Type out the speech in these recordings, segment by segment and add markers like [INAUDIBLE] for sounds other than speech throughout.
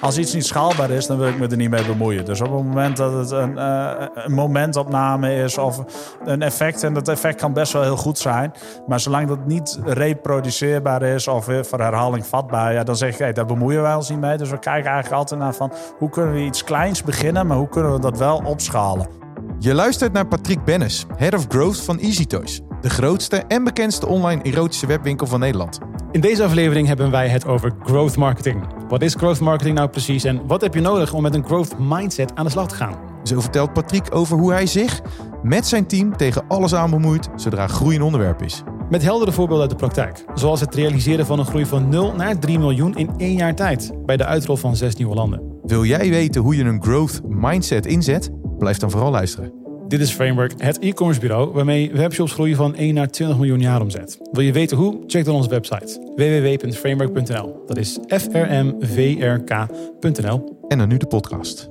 als iets niet schaalbaar is, dan wil ik me er niet mee bemoeien. Dus op het moment dat het een, uh, een momentopname is of een effect, en dat effect kan best wel heel goed zijn, maar zolang dat niet reproduceerbaar is of voor herhaling vatbaar, ja, dan zeg ik, hey, daar bemoeien wij ons niet mee. Dus we kijken eigenlijk altijd naar van hoe kunnen we iets kleins beginnen, maar hoe kunnen we dat wel opschalen. Je luistert naar Patrick Bennis, Head of Growth van Easy Toys, de grootste en bekendste online erotische webwinkel van Nederland. In deze aflevering hebben wij het over growth marketing. Wat is growth marketing nou precies en wat heb je nodig om met een growth mindset aan de slag te gaan? Zo vertelt Patrick over hoe hij zich met zijn team tegen alles aan bemoeit zodra groei een onderwerp is. Met heldere voorbeelden uit de praktijk, zoals het realiseren van een groei van 0 naar 3 miljoen in één jaar tijd bij de uitrol van zes nieuwe landen. Wil jij weten hoe je een growth mindset inzet? Blijf dan vooral luisteren. Dit is Framework, het e-commerce bureau waarmee webshops groeien van 1 naar 20 miljoen jaar omzet. Wil je weten hoe? Check dan onze website www.framework.nl. Dat is frmvrk.nl. En dan nu de podcast.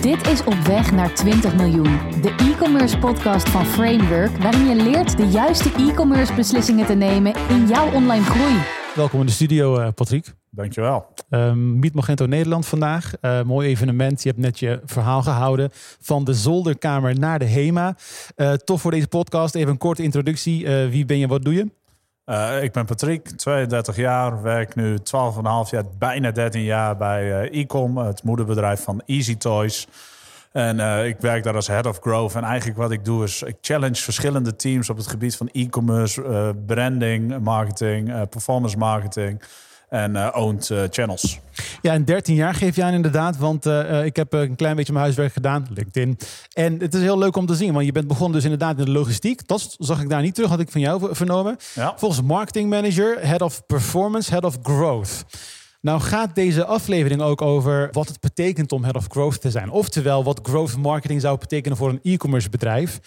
Dit is Op Weg naar 20 miljoen, de e-commerce podcast van Framework, waarin je leert de juiste e-commerce beslissingen te nemen in jouw online groei. Welkom in de studio, uh, Patrick. Dankjewel. Um, Meet Magento Nederland vandaag. Uh, mooi evenement. Je hebt net je verhaal gehouden van de zolderkamer naar de HEMA. Uh, tof voor deze podcast. Even een korte introductie. Uh, wie ben je, wat doe je? ik ben Patrick, 32 jaar, werk nu 12,5 jaar, bijna 13 jaar bij Ecom, het moederbedrijf van Easy Toys. En uh, ik werk daar als head of growth. En eigenlijk wat ik doe is, ik challenge verschillende teams op het gebied van e-commerce, uh, branding, marketing, uh, performance marketing en owned channels. Ja, en 13 jaar geef je aan inderdaad, want ik heb een klein beetje mijn huiswerk gedaan, LinkedIn. En het is heel leuk om te zien, want je bent begonnen dus inderdaad in de logistiek. Dat zag ik daar niet terug, had ik van jou vernomen. Ja. Volgens marketing manager, head of performance, head of growth. Nou gaat deze aflevering ook over wat het betekent om head of growth te zijn. Oftewel, wat growth marketing zou betekenen voor een e-commerce bedrijf.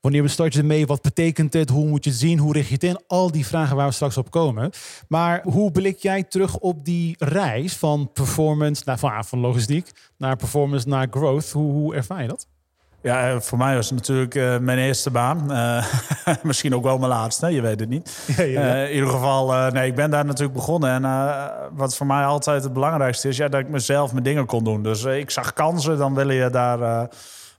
Wanneer start je ermee? Wat betekent het? Hoe moet je het zien? Hoe richt je het in? Al die vragen waar we straks op komen. Maar hoe blik jij terug op die reis van performance naar van, van logistiek naar performance naar growth? Hoe, hoe ervaar je dat? Ja, eh, voor mij was het natuurlijk uh, mijn eerste baan. Uh, [LAUGHS] misschien ook wel mijn laatste, je weet het niet. [LAUGHS] Ja, ja, ja. in ieder geval, nee, ik ben daar natuurlijk begonnen. En wat voor mij altijd het belangrijkste is, ja, dat ik mezelf mijn dingen kon doen. Dus ik zag kansen, dan wil je daar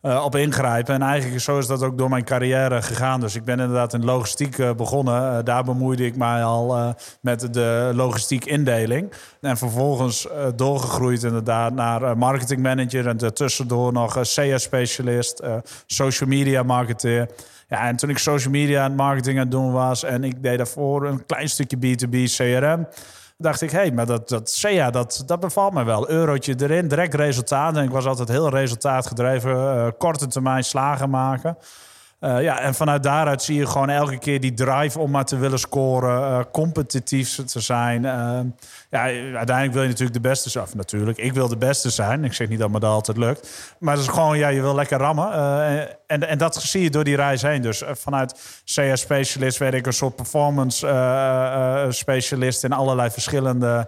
uh, op ingrijpen. En eigenlijk zo is dat ook door mijn carrière gegaan. Dus ik ben inderdaad in logistiek uh, begonnen. Uh, daar bemoeide ik mij al met de logistiek indeling. En vervolgens doorgegroeid inderdaad naar marketing manager. En tussendoor nog CS-specialist, social media marketeer. Ja, en toen ik social media en marketing aan het doen was... en ik deed daarvoor een klein stukje B2B CRM dacht ik, hé, hey, maar dat, dat SEA, dat, dat bevalt me wel. Eurotje erin, direct resultaat. En ik was altijd heel resultaatgedreven, uh, korte termijn slagen maken. Uh, ja, en vanuit daaruit zie je gewoon elke keer die drive om maar te willen scoren, uh, competitief te zijn. Uh, ja, uiteindelijk wil je natuurlijk de beste zijn. Natuurlijk, ik wil de beste zijn. Ik zeg niet dat me dat altijd lukt. Maar het is gewoon, ja, je wil lekker rammen. en, en dat zie je door die reis heen. Dus vanuit CS-specialist werd ik een soort performance-specialist in allerlei verschillende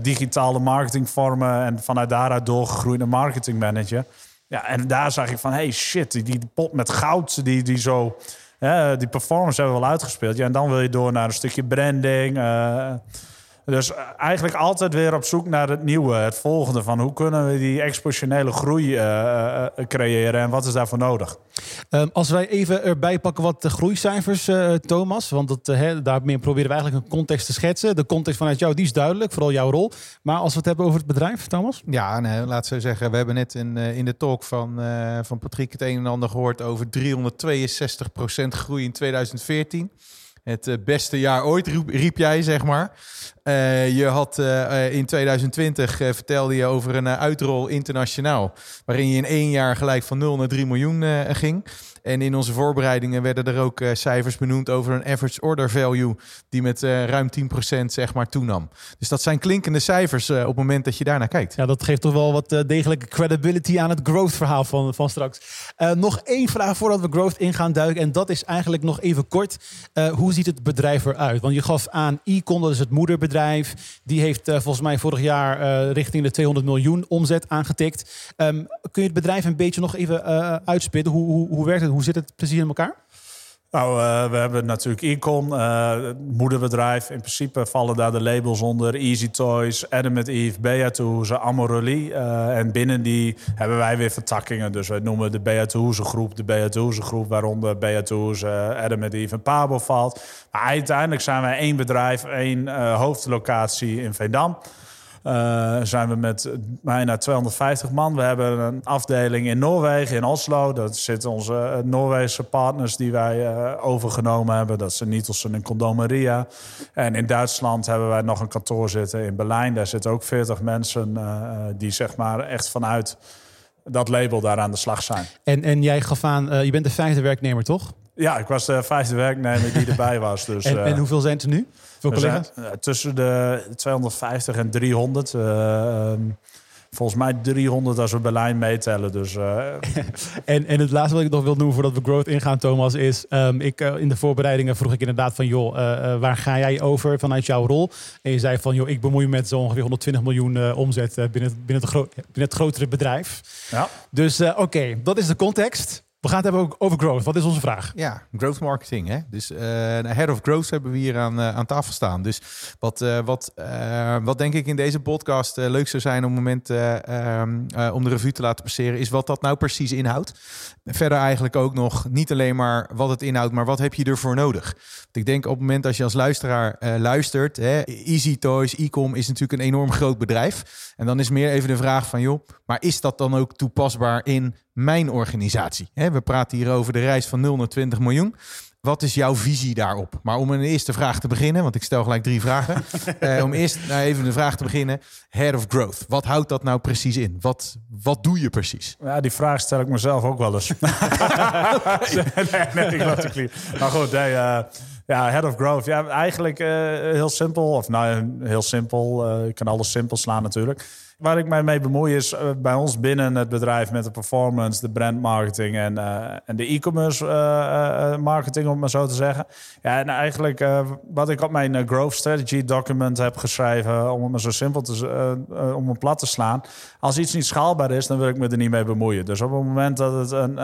digitale marketingvormen. En vanuit daaruit doorgegroeid marketingmanager. Ja, en daar zag ik van, hey shit, die, die pot met goud, die, die zo... die performance hebben we wel uitgespeeld. Ja, en dan wil je door naar een stukje branding. Uh, dus eigenlijk altijd weer op zoek naar het nieuwe, het volgende. Van hoe kunnen we die exponentiële groei uh, creëren en wat is daarvoor nodig? Um, als wij even erbij pakken wat de groeicijfers, uh, Thomas. Want dat, hè, daarmee proberen we eigenlijk een context te schetsen. De context vanuit jou, die is duidelijk, vooral jouw rol. Maar als we het hebben over het bedrijf, Thomas? Ja, nee, laat ze zeggen. We hebben net in, in de talk van, van Patrick het een en ander gehoord over 362% groei in 2014. Het beste jaar ooit, riep jij, zeg maar. Uh, je had uh, in 2020 uh, vertelde je over een uitrol internationaal. Waarin je in één jaar gelijk van 0 naar 3 miljoen ging. En in onze voorbereidingen werden er ook cijfers benoemd over een average order value. Die met ruim 10% zeg maar toenam. Dus dat zijn klinkende cijfers op het moment dat je daarnaar kijkt. Ja, dat geeft toch wel wat degelijke credibility aan het growth verhaal van, van straks. nog één vraag voordat we growth in gaan duiken. En dat is eigenlijk nog even kort. hoe ziet het bedrijf eruit? Want je gaf aan e-com, dat is het moederbedrijf bedrijf. Die heeft volgens mij vorig jaar richting de 200 miljoen omzet aangetikt. Um, kun je het bedrijf een beetje nog even uitspitten? Hoe, hoe, hoe werkt het? Hoe zit het precies in elkaar? Nou, uh, we hebben natuurlijk Econ, uh, moederbedrijf. In principe vallen daar de labels onder. Easy Toys, Adam Eve, Beatrice, Amorelie. Uh, en binnen die hebben wij weer vertakkingen. Dus wij noemen de Beatrice groep de Beatrice groep... waaronder Beatrice, Adam Eve en Pabo valt. Maar uiteindelijk zijn wij één bedrijf, één hoofdlocatie in Veendam... Uh, zijn we met bijna 250 man. We hebben een afdeling in Noorwegen, in Oslo. Dat zitten onze uh, Noorwegse partners die wij uh, overgenomen hebben. Dat zijn Nietelsen en Condomeria. En in Duitsland hebben wij nog een kantoor zitten in Berlijn. Daar zitten ook 40 mensen die zeg maar echt vanuit dat label daar aan de slag zijn. En, en jij gaf aan, je bent de vijfde werknemer, toch? Ja, ik was de vijfde werknemer die erbij was. [LAUGHS] Dus, en, en hoeveel zijn het er nu? Zijn, tussen de 250 en 300. Uh, um, volgens mij 300 als we Berlijn meetellen. Dus, uh... [LAUGHS] en, en het laatste wat ik nog wil noemen voordat we growth ingaan, Thomas, is... Um, ik, uh, in de voorbereidingen vroeg ik inderdaad van... joh, uh, waar ga jij over vanuit jouw rol? En je zei van, joh, ik bemoei me met zo ongeveer 120 miljoen omzet binnen, binnen, het binnen het grotere bedrijf. Ja. Dus oké, okay, dat is de context. We gaan het hebben over growth. Wat is onze vraag? Ja, growth marketing. Hè? Dus uh, head of growth hebben we hier aan, uh, aan tafel staan. Dus wat, uh, wat, wat denk ik in deze podcast leuk zou zijn het moment ehm, om de revue te laten passeren, is wat dat nou precies inhoudt. Verder eigenlijk ook nog niet alleen maar wat het inhoudt, maar wat heb je ervoor nodig? Ik denk op het moment als je als luisteraar luistert, hè, Easy Toys, Ecom is natuurlijk een enorm groot bedrijf. En dan is meer even de vraag van, joh, maar is dat dan ook toepasbaar in mijn organisatie? We praten hier over de reis van 0 naar 20 miljoen. Wat is jouw visie daarop? Maar om een eerste vraag te beginnen, want ik stel gelijk drie vragen. [LAUGHS] eh, om eerst nou even de vraag te beginnen. Head of Growth. Wat houdt dat nou precies in? Wat, wat doe je precies? Ja, die vraag stel ik mezelf ook wel eens. [LAUGHS] [LAUGHS] nee, nee, ik laat het Maar goed, nee, uh, ja, Head of Growth. Ja, eigenlijk uh, heel simpel. Of nou, heel simpel. Uh, je kan alles simpel slaan natuurlijk waar ik mij mee bemoei is uh, bij ons binnen het bedrijf met de performance, de brandmarketing en, uh, en de e-commerce uh, marketing, om maar zo te zeggen. Ja, en eigenlijk wat ik op mijn growth strategy document heb geschreven, om het maar zo simpel te, om het plat te slaan. Als iets niet schaalbaar is, dan wil ik me er niet mee bemoeien. Dus op het moment dat het een,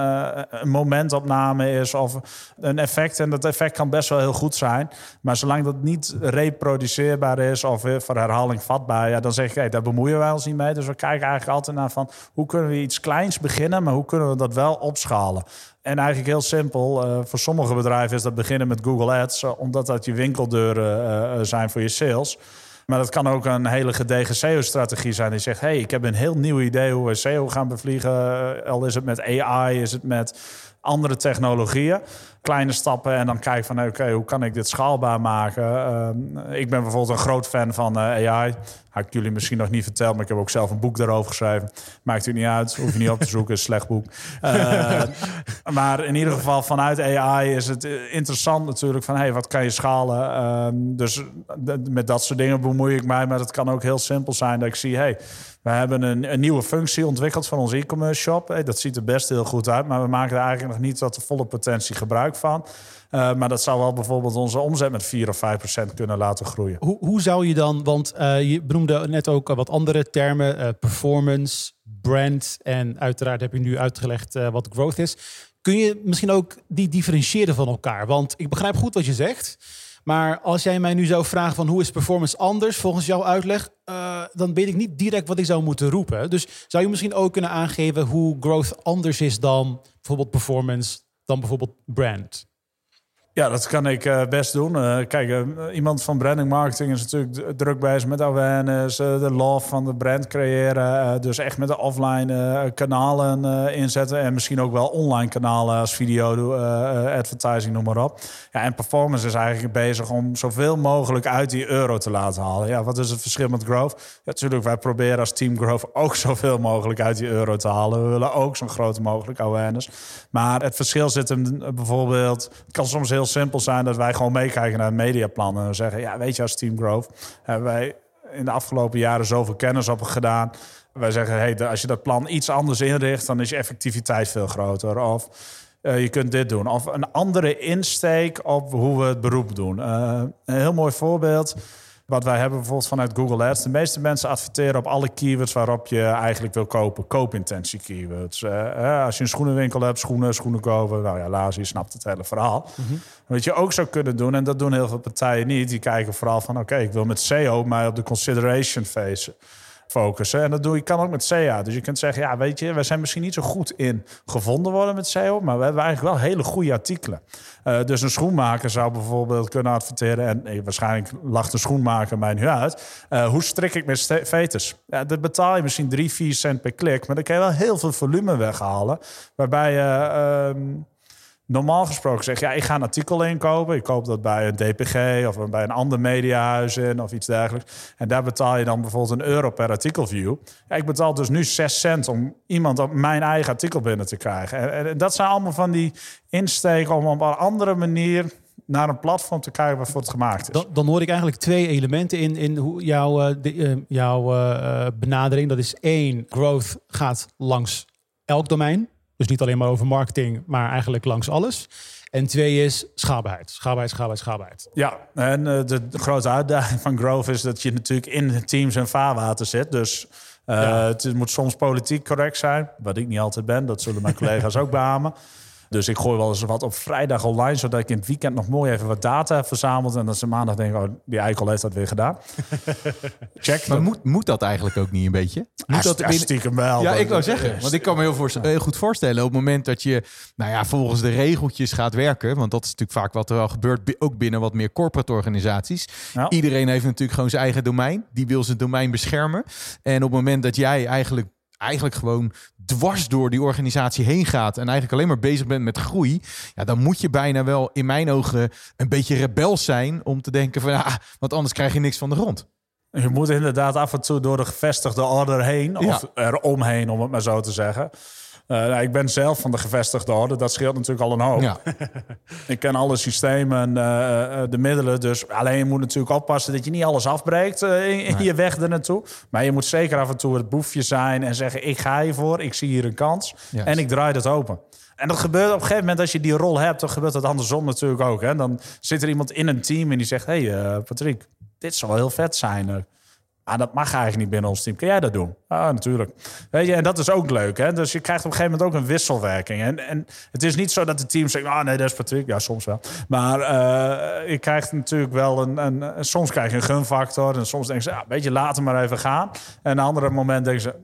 een momentopname is of een effect, en dat effect kan best wel heel goed zijn, maar zolang dat niet reproduceerbaar is of voor herhaling vatbaar, ja, dan zeg ik, hey, daar bemoeien wij ons mee. Dus we kijken eigenlijk altijd naar van hoe kunnen we iets kleins beginnen, maar hoe kunnen we dat wel opschalen. En eigenlijk heel simpel, uh, voor sommige bedrijven is dat beginnen met Google Ads, uh, omdat dat je winkeldeuren uh, zijn voor je sales. Maar dat kan ook een hele gedegen SEO-strategie zijn. Die zegt, hey, ik heb een heel nieuw idee hoe we SEO gaan bevliegen. Al is het met AI, is het met andere technologieën. Kleine stappen en dan kijken van oké, hoe kan ik dit schaalbaar maken? Uh, ik ben bijvoorbeeld een groot fan van uh, AI. Had ik jullie misschien nog niet verteld, maar ik heb ook zelf een boek daarover geschreven. Maakt u niet uit, hoef je niet op te zoeken, is een slecht boek. Uh, maar in ieder geval vanuit AI is het interessant natuurlijk van hey, wat kan je schalen? Ehm, dus met dat soort dingen bemoei ik mij, maar het kan ook heel simpel zijn dat ik zie hey, we hebben een, een, nieuwe functie ontwikkeld van onze e-commerce shop. Hey, dat ziet er best heel goed uit, maar we maken er eigenlijk nog niet tot de volle potentie gebruik van. Uh, maar dat zou wel bijvoorbeeld onze omzet met 4 of 5 procent kunnen laten groeien. Hoe, hoe zou je dan, want uh, je benoemde net ook wat andere termen, performance, brand en uiteraard heb je nu uitgelegd wat growth is. Kun je misschien ook die differentiëren van elkaar? Want ik begrijp goed wat je zegt. Maar als jij mij nu zou vragen van hoe is performance anders volgens jouw uitleg, uh, dan weet ik niet direct wat ik zou moeten roepen. Dus zou je misschien ook kunnen aangeven hoe growth anders is dan bijvoorbeeld performance, dan bijvoorbeeld brand? Ja, dat kan ik uh, best doen. Uh, kijk, uh, iemand van branding marketing is natuurlijk druk bezig met awareness, de love van de brand creëren. dus echt met de offline kanalen inzetten en misschien ook wel online kanalen als video, advertising, noem maar op. Ja, en performance is eigenlijk bezig om zoveel mogelijk uit die euro te laten halen. Ja, wat is het verschil met growth? Ja, natuurlijk, wij proberen als team growth ook [LAUGHS] zoveel mogelijk uit die euro te halen. We willen ook zo'n grote mogelijk awareness. Maar het verschil zit hem bijvoorbeeld, het kan soms heel simpel zijn dat wij gewoon meekijken naar het mediaplan. En we zeggen, ja, weet je, als Team Growth hebben wij in de afgelopen jaren zoveel kennis op gedaan. Wij zeggen, hey, als je dat plan iets anders inricht, dan is je effectiviteit veel groter. Of uh, je kunt dit doen. Of een andere insteek op hoe we het beroep doen. Uh, een heel mooi voorbeeld. Wat wij hebben bijvoorbeeld vanuit Google Ads. De meeste mensen adverteren op alle keywords waarop je eigenlijk wil kopen. Koopintentie keywords. Uh, als je een schoenenwinkel hebt, schoenen, schoenen kopen. Nou ja, je snapt het hele verhaal. Mm Wat je ook zou kunnen doen, en dat doen heel veel partijen niet. Die kijken vooral van, oké, ik wil met SEO mij op de consideration phase focussen. En dat doe je kan ook met SEA. Dus je kunt zeggen, ja, weet je, we zijn misschien niet zo goed in gevonden worden met SEO, maar we hebben eigenlijk wel hele goede artikelen. Uh, dus een schoenmaker zou bijvoorbeeld kunnen adverteren, en nee, waarschijnlijk lacht de schoenmaker mij nu uit. Uh, hoe strik ik met veters? Ja, dat betaal je misschien 3, 4 cent per klik, maar dan kan je wel heel veel volume weghalen. Waarbij je. Uh, normaal gesproken zeg ja, ik ga een artikel inkopen. Ik koop dat bij een DPG of bij een ander mediahuis in of iets dergelijks. En daar betaal je dan bijvoorbeeld een euro per artikelview. Ja, ik betaal dus nu 6 cent om iemand op mijn eigen artikel binnen te krijgen. En, dat zijn allemaal van die insteken om op een andere manier naar een platform te kijken waarvoor het gemaakt is. Dan, hoor ik eigenlijk twee elementen in, in jouw, de, uh, jouw uh, benadering. Dat is één, growth gaat langs elk domein. Dus niet alleen maar over marketing, maar eigenlijk langs alles. En twee is schaalbaarheid. Schaalbaarheid, schaalbaarheid, schaalbaarheid. Ja, en uh, de, grote uitdaging van growth is dat je natuurlijk in teams en vaarwater zit. Dus uh, ja. het moet soms politiek correct zijn. Wat ik niet altijd ben, dat zullen mijn [LAUGHS] collega's ook beamen. Dus ik gooi wel eens wat op vrijdag online, zodat ik in het weekend nog mooi even wat data heb verzameld. En dat ze maandag denken, oh, die eikel heeft dat weer gedaan. [LAUGHS] Check. Maar moet, moet dat eigenlijk ook niet een beetje? Moet dat binnen... stiekem wel. Ja, ik wou zeggen. Want ik kan me heel, voor, heel goed voorstellen op het moment dat je, nou ja, volgens de regeltjes gaat werken. Want dat is natuurlijk vaak wat er al gebeurt, ook binnen wat meer corporate organisaties. Ja. Iedereen heeft natuurlijk gewoon zijn eigen domein. Die wil zijn domein beschermen. En op het moment dat jij eigenlijk eigenlijk gewoon dwars door die organisatie heen gaat en eigenlijk alleen maar bezig bent met groei, ja, dan moet je bijna wel in mijn ogen een beetje rebels zijn om te denken van, ja, want anders krijg je niks van de grond. Je moet inderdaad af en toe door de gevestigde orde heen, of ja. eromheen, om het maar zo te zeggen. Uh, nou, ik ben zelf van de gevestigde orde. Dat scheelt natuurlijk al een hoop. Ja. [LAUGHS] ik ken alle systemen, uh, de middelen. Dus alleen je moet natuurlijk oppassen dat je niet alles afbreekt in, in nee. je weg er naartoe. Maar je moet zeker af en toe het boefje zijn en zeggen: Ik ga hiervoor, ik zie hier een kans. Yes. En ik draai dat open. En dat gebeurt op een gegeven moment als je die rol hebt, dan gebeurt dat andersom natuurlijk ook. Hè? Dan zit er iemand in een team en die zegt: Hé, hey, Patrick, dit zou wel heel vet zijn. Ah, dat mag eigenlijk niet binnen ons team. Kun jij dat doen? Ah, natuurlijk. Weet je, en dat is ook leuk. Hè? Dus je krijgt op een gegeven moment ook een wisselwerking. En, en het is niet zo dat de team zegt... ah nee, dat is Patrick. Ja, soms wel. Maar uh, je krijgt natuurlijk wel een, een, Soms krijg je een gunfactor. En soms denken ze... Ja, weet je, laat hem maar even gaan. En een andere moment denken ze...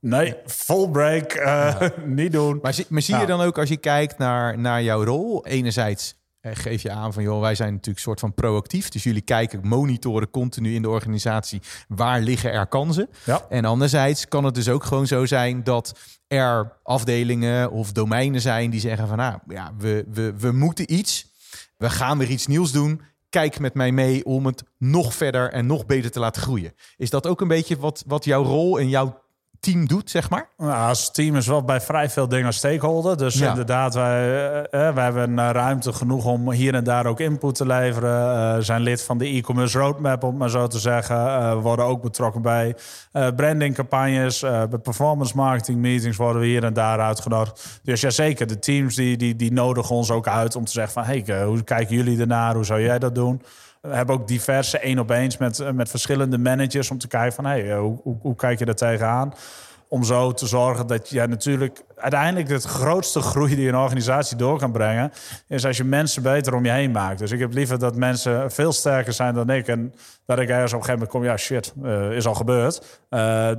Nee, full break, uh, ja. [LAUGHS] niet doen. Maar zie, maar zie je dan ook als je kijkt naar, naar jouw rol... enerzijds geef je aan van joh, wij zijn natuurlijk soort van proactief. Dus jullie kijken, monitoren continu in de organisatie waar liggen er kansen. Ja. En anderzijds kan het dus ook gewoon zo zijn dat er afdelingen of domeinen zijn die zeggen van nou ja, we, we, we moeten iets. We gaan weer iets nieuws doen. Kijk met mij mee om het nog verder en nog beter te laten groeien. Is dat ook een beetje wat, wat jouw rol en jouw team doet, zeg maar? Nou, als team is wel bij vrij veel dingen stakeholder. Dus ja. inderdaad, wij, uh, wij hebben uh, ruimte genoeg om hier en daar ook input te leveren. Uh, zijn lid van de e-commerce roadmap, om maar zo te zeggen. worden ook betrokken bij brandingcampagnes. bij performance marketing meetings worden we hier en daar uitgenodigd. Dus ja, zeker. De teams die, die, die nodigen ons ook uit om te zeggen van... hey, hoe kijken jullie ernaar? Hoe zou jij dat doen? Hebben ook diverse één op eens met, eh, met verschillende managers om te kijken van hey, eh, hoe, hoe, kijk je daar tegenaan? Om zo te zorgen dat je natuurlijk uiteindelijk het grootste groei die een organisatie door kan brengen, is als je mensen beter om je heen maakt. Dus ik heb liever dat mensen veel sterker zijn dan ik. En dat ik ergens op een gegeven moment kom, ja shit, uh, is al gebeurd. Uh,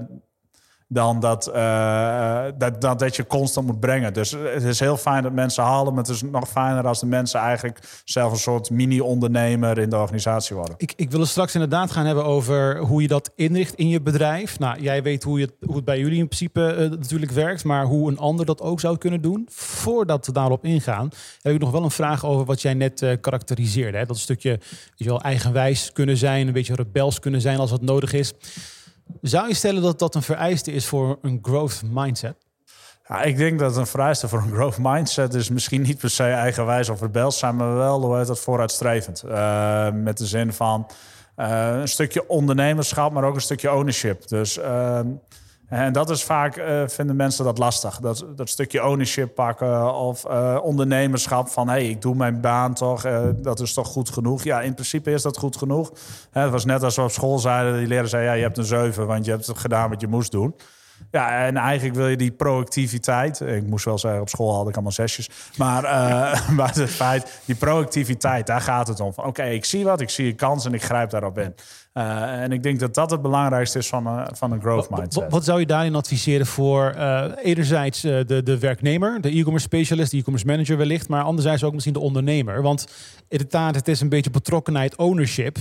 dan dat, uh, dat, dat, dat je constant moet brengen. Dus het is heel fijn dat mensen halen, maar het is nog fijner als de mensen eigenlijk zelf een soort mini-ondernemer in de organisatie worden. Ik, ik wil het straks inderdaad gaan hebben over hoe je dat inricht in je bedrijf. Nou, jij weet hoe, je, hoe het bij jullie in principe uh, natuurlijk werkt, maar hoe een ander dat ook zou kunnen doen. Voordat we daarop ingaan, heb ik nog wel een vraag over wat jij net uh, karakteriseerde. Hè? Dat stukje je wel eigenwijs kunnen zijn, een beetje rebels kunnen zijn als dat nodig is. Zou je stellen dat dat een vereiste is voor een growth mindset? Ja, ik denk dat een vereiste voor een growth mindset is misschien niet per se eigenwijs of rebels zijn, maar wel hoe dat vooruitstrevend. Uh, met de zin van uh, een stukje ondernemerschap, maar ook een stukje ownership. Dus uh, En dat is vaak, uh, vinden mensen dat lastig. Dat, dat stukje ownership pakken of uh, ondernemerschap van... hé, hey, ik doe mijn baan toch, uh, dat is toch goed genoeg? Ja, in principe is dat goed genoeg. het was net als we op school zeiden, die leraar zei... ja, je hebt een zeven, want je hebt het gedaan wat je moest doen. Ja, en eigenlijk wil je die proactiviteit. Ik moest wel zeggen, op school had ik allemaal zesjes. Maar, uh, [LAUGHS] maar het feit, die proactiviteit, daar gaat het om. Oké, ik zie wat, ik zie een kans en ik grijp daarop in. Uh, en ik denk dat dat het belangrijkste is van, uh, van een growth mindset. Wat, wat, zou je daarin adviseren voor enerzijds de, de werknemer, de e-commerce specialist, de e-commerce manager wellicht, maar anderzijds ook misschien de ondernemer? Want inderdaad, het is een beetje betrokkenheid, ownership.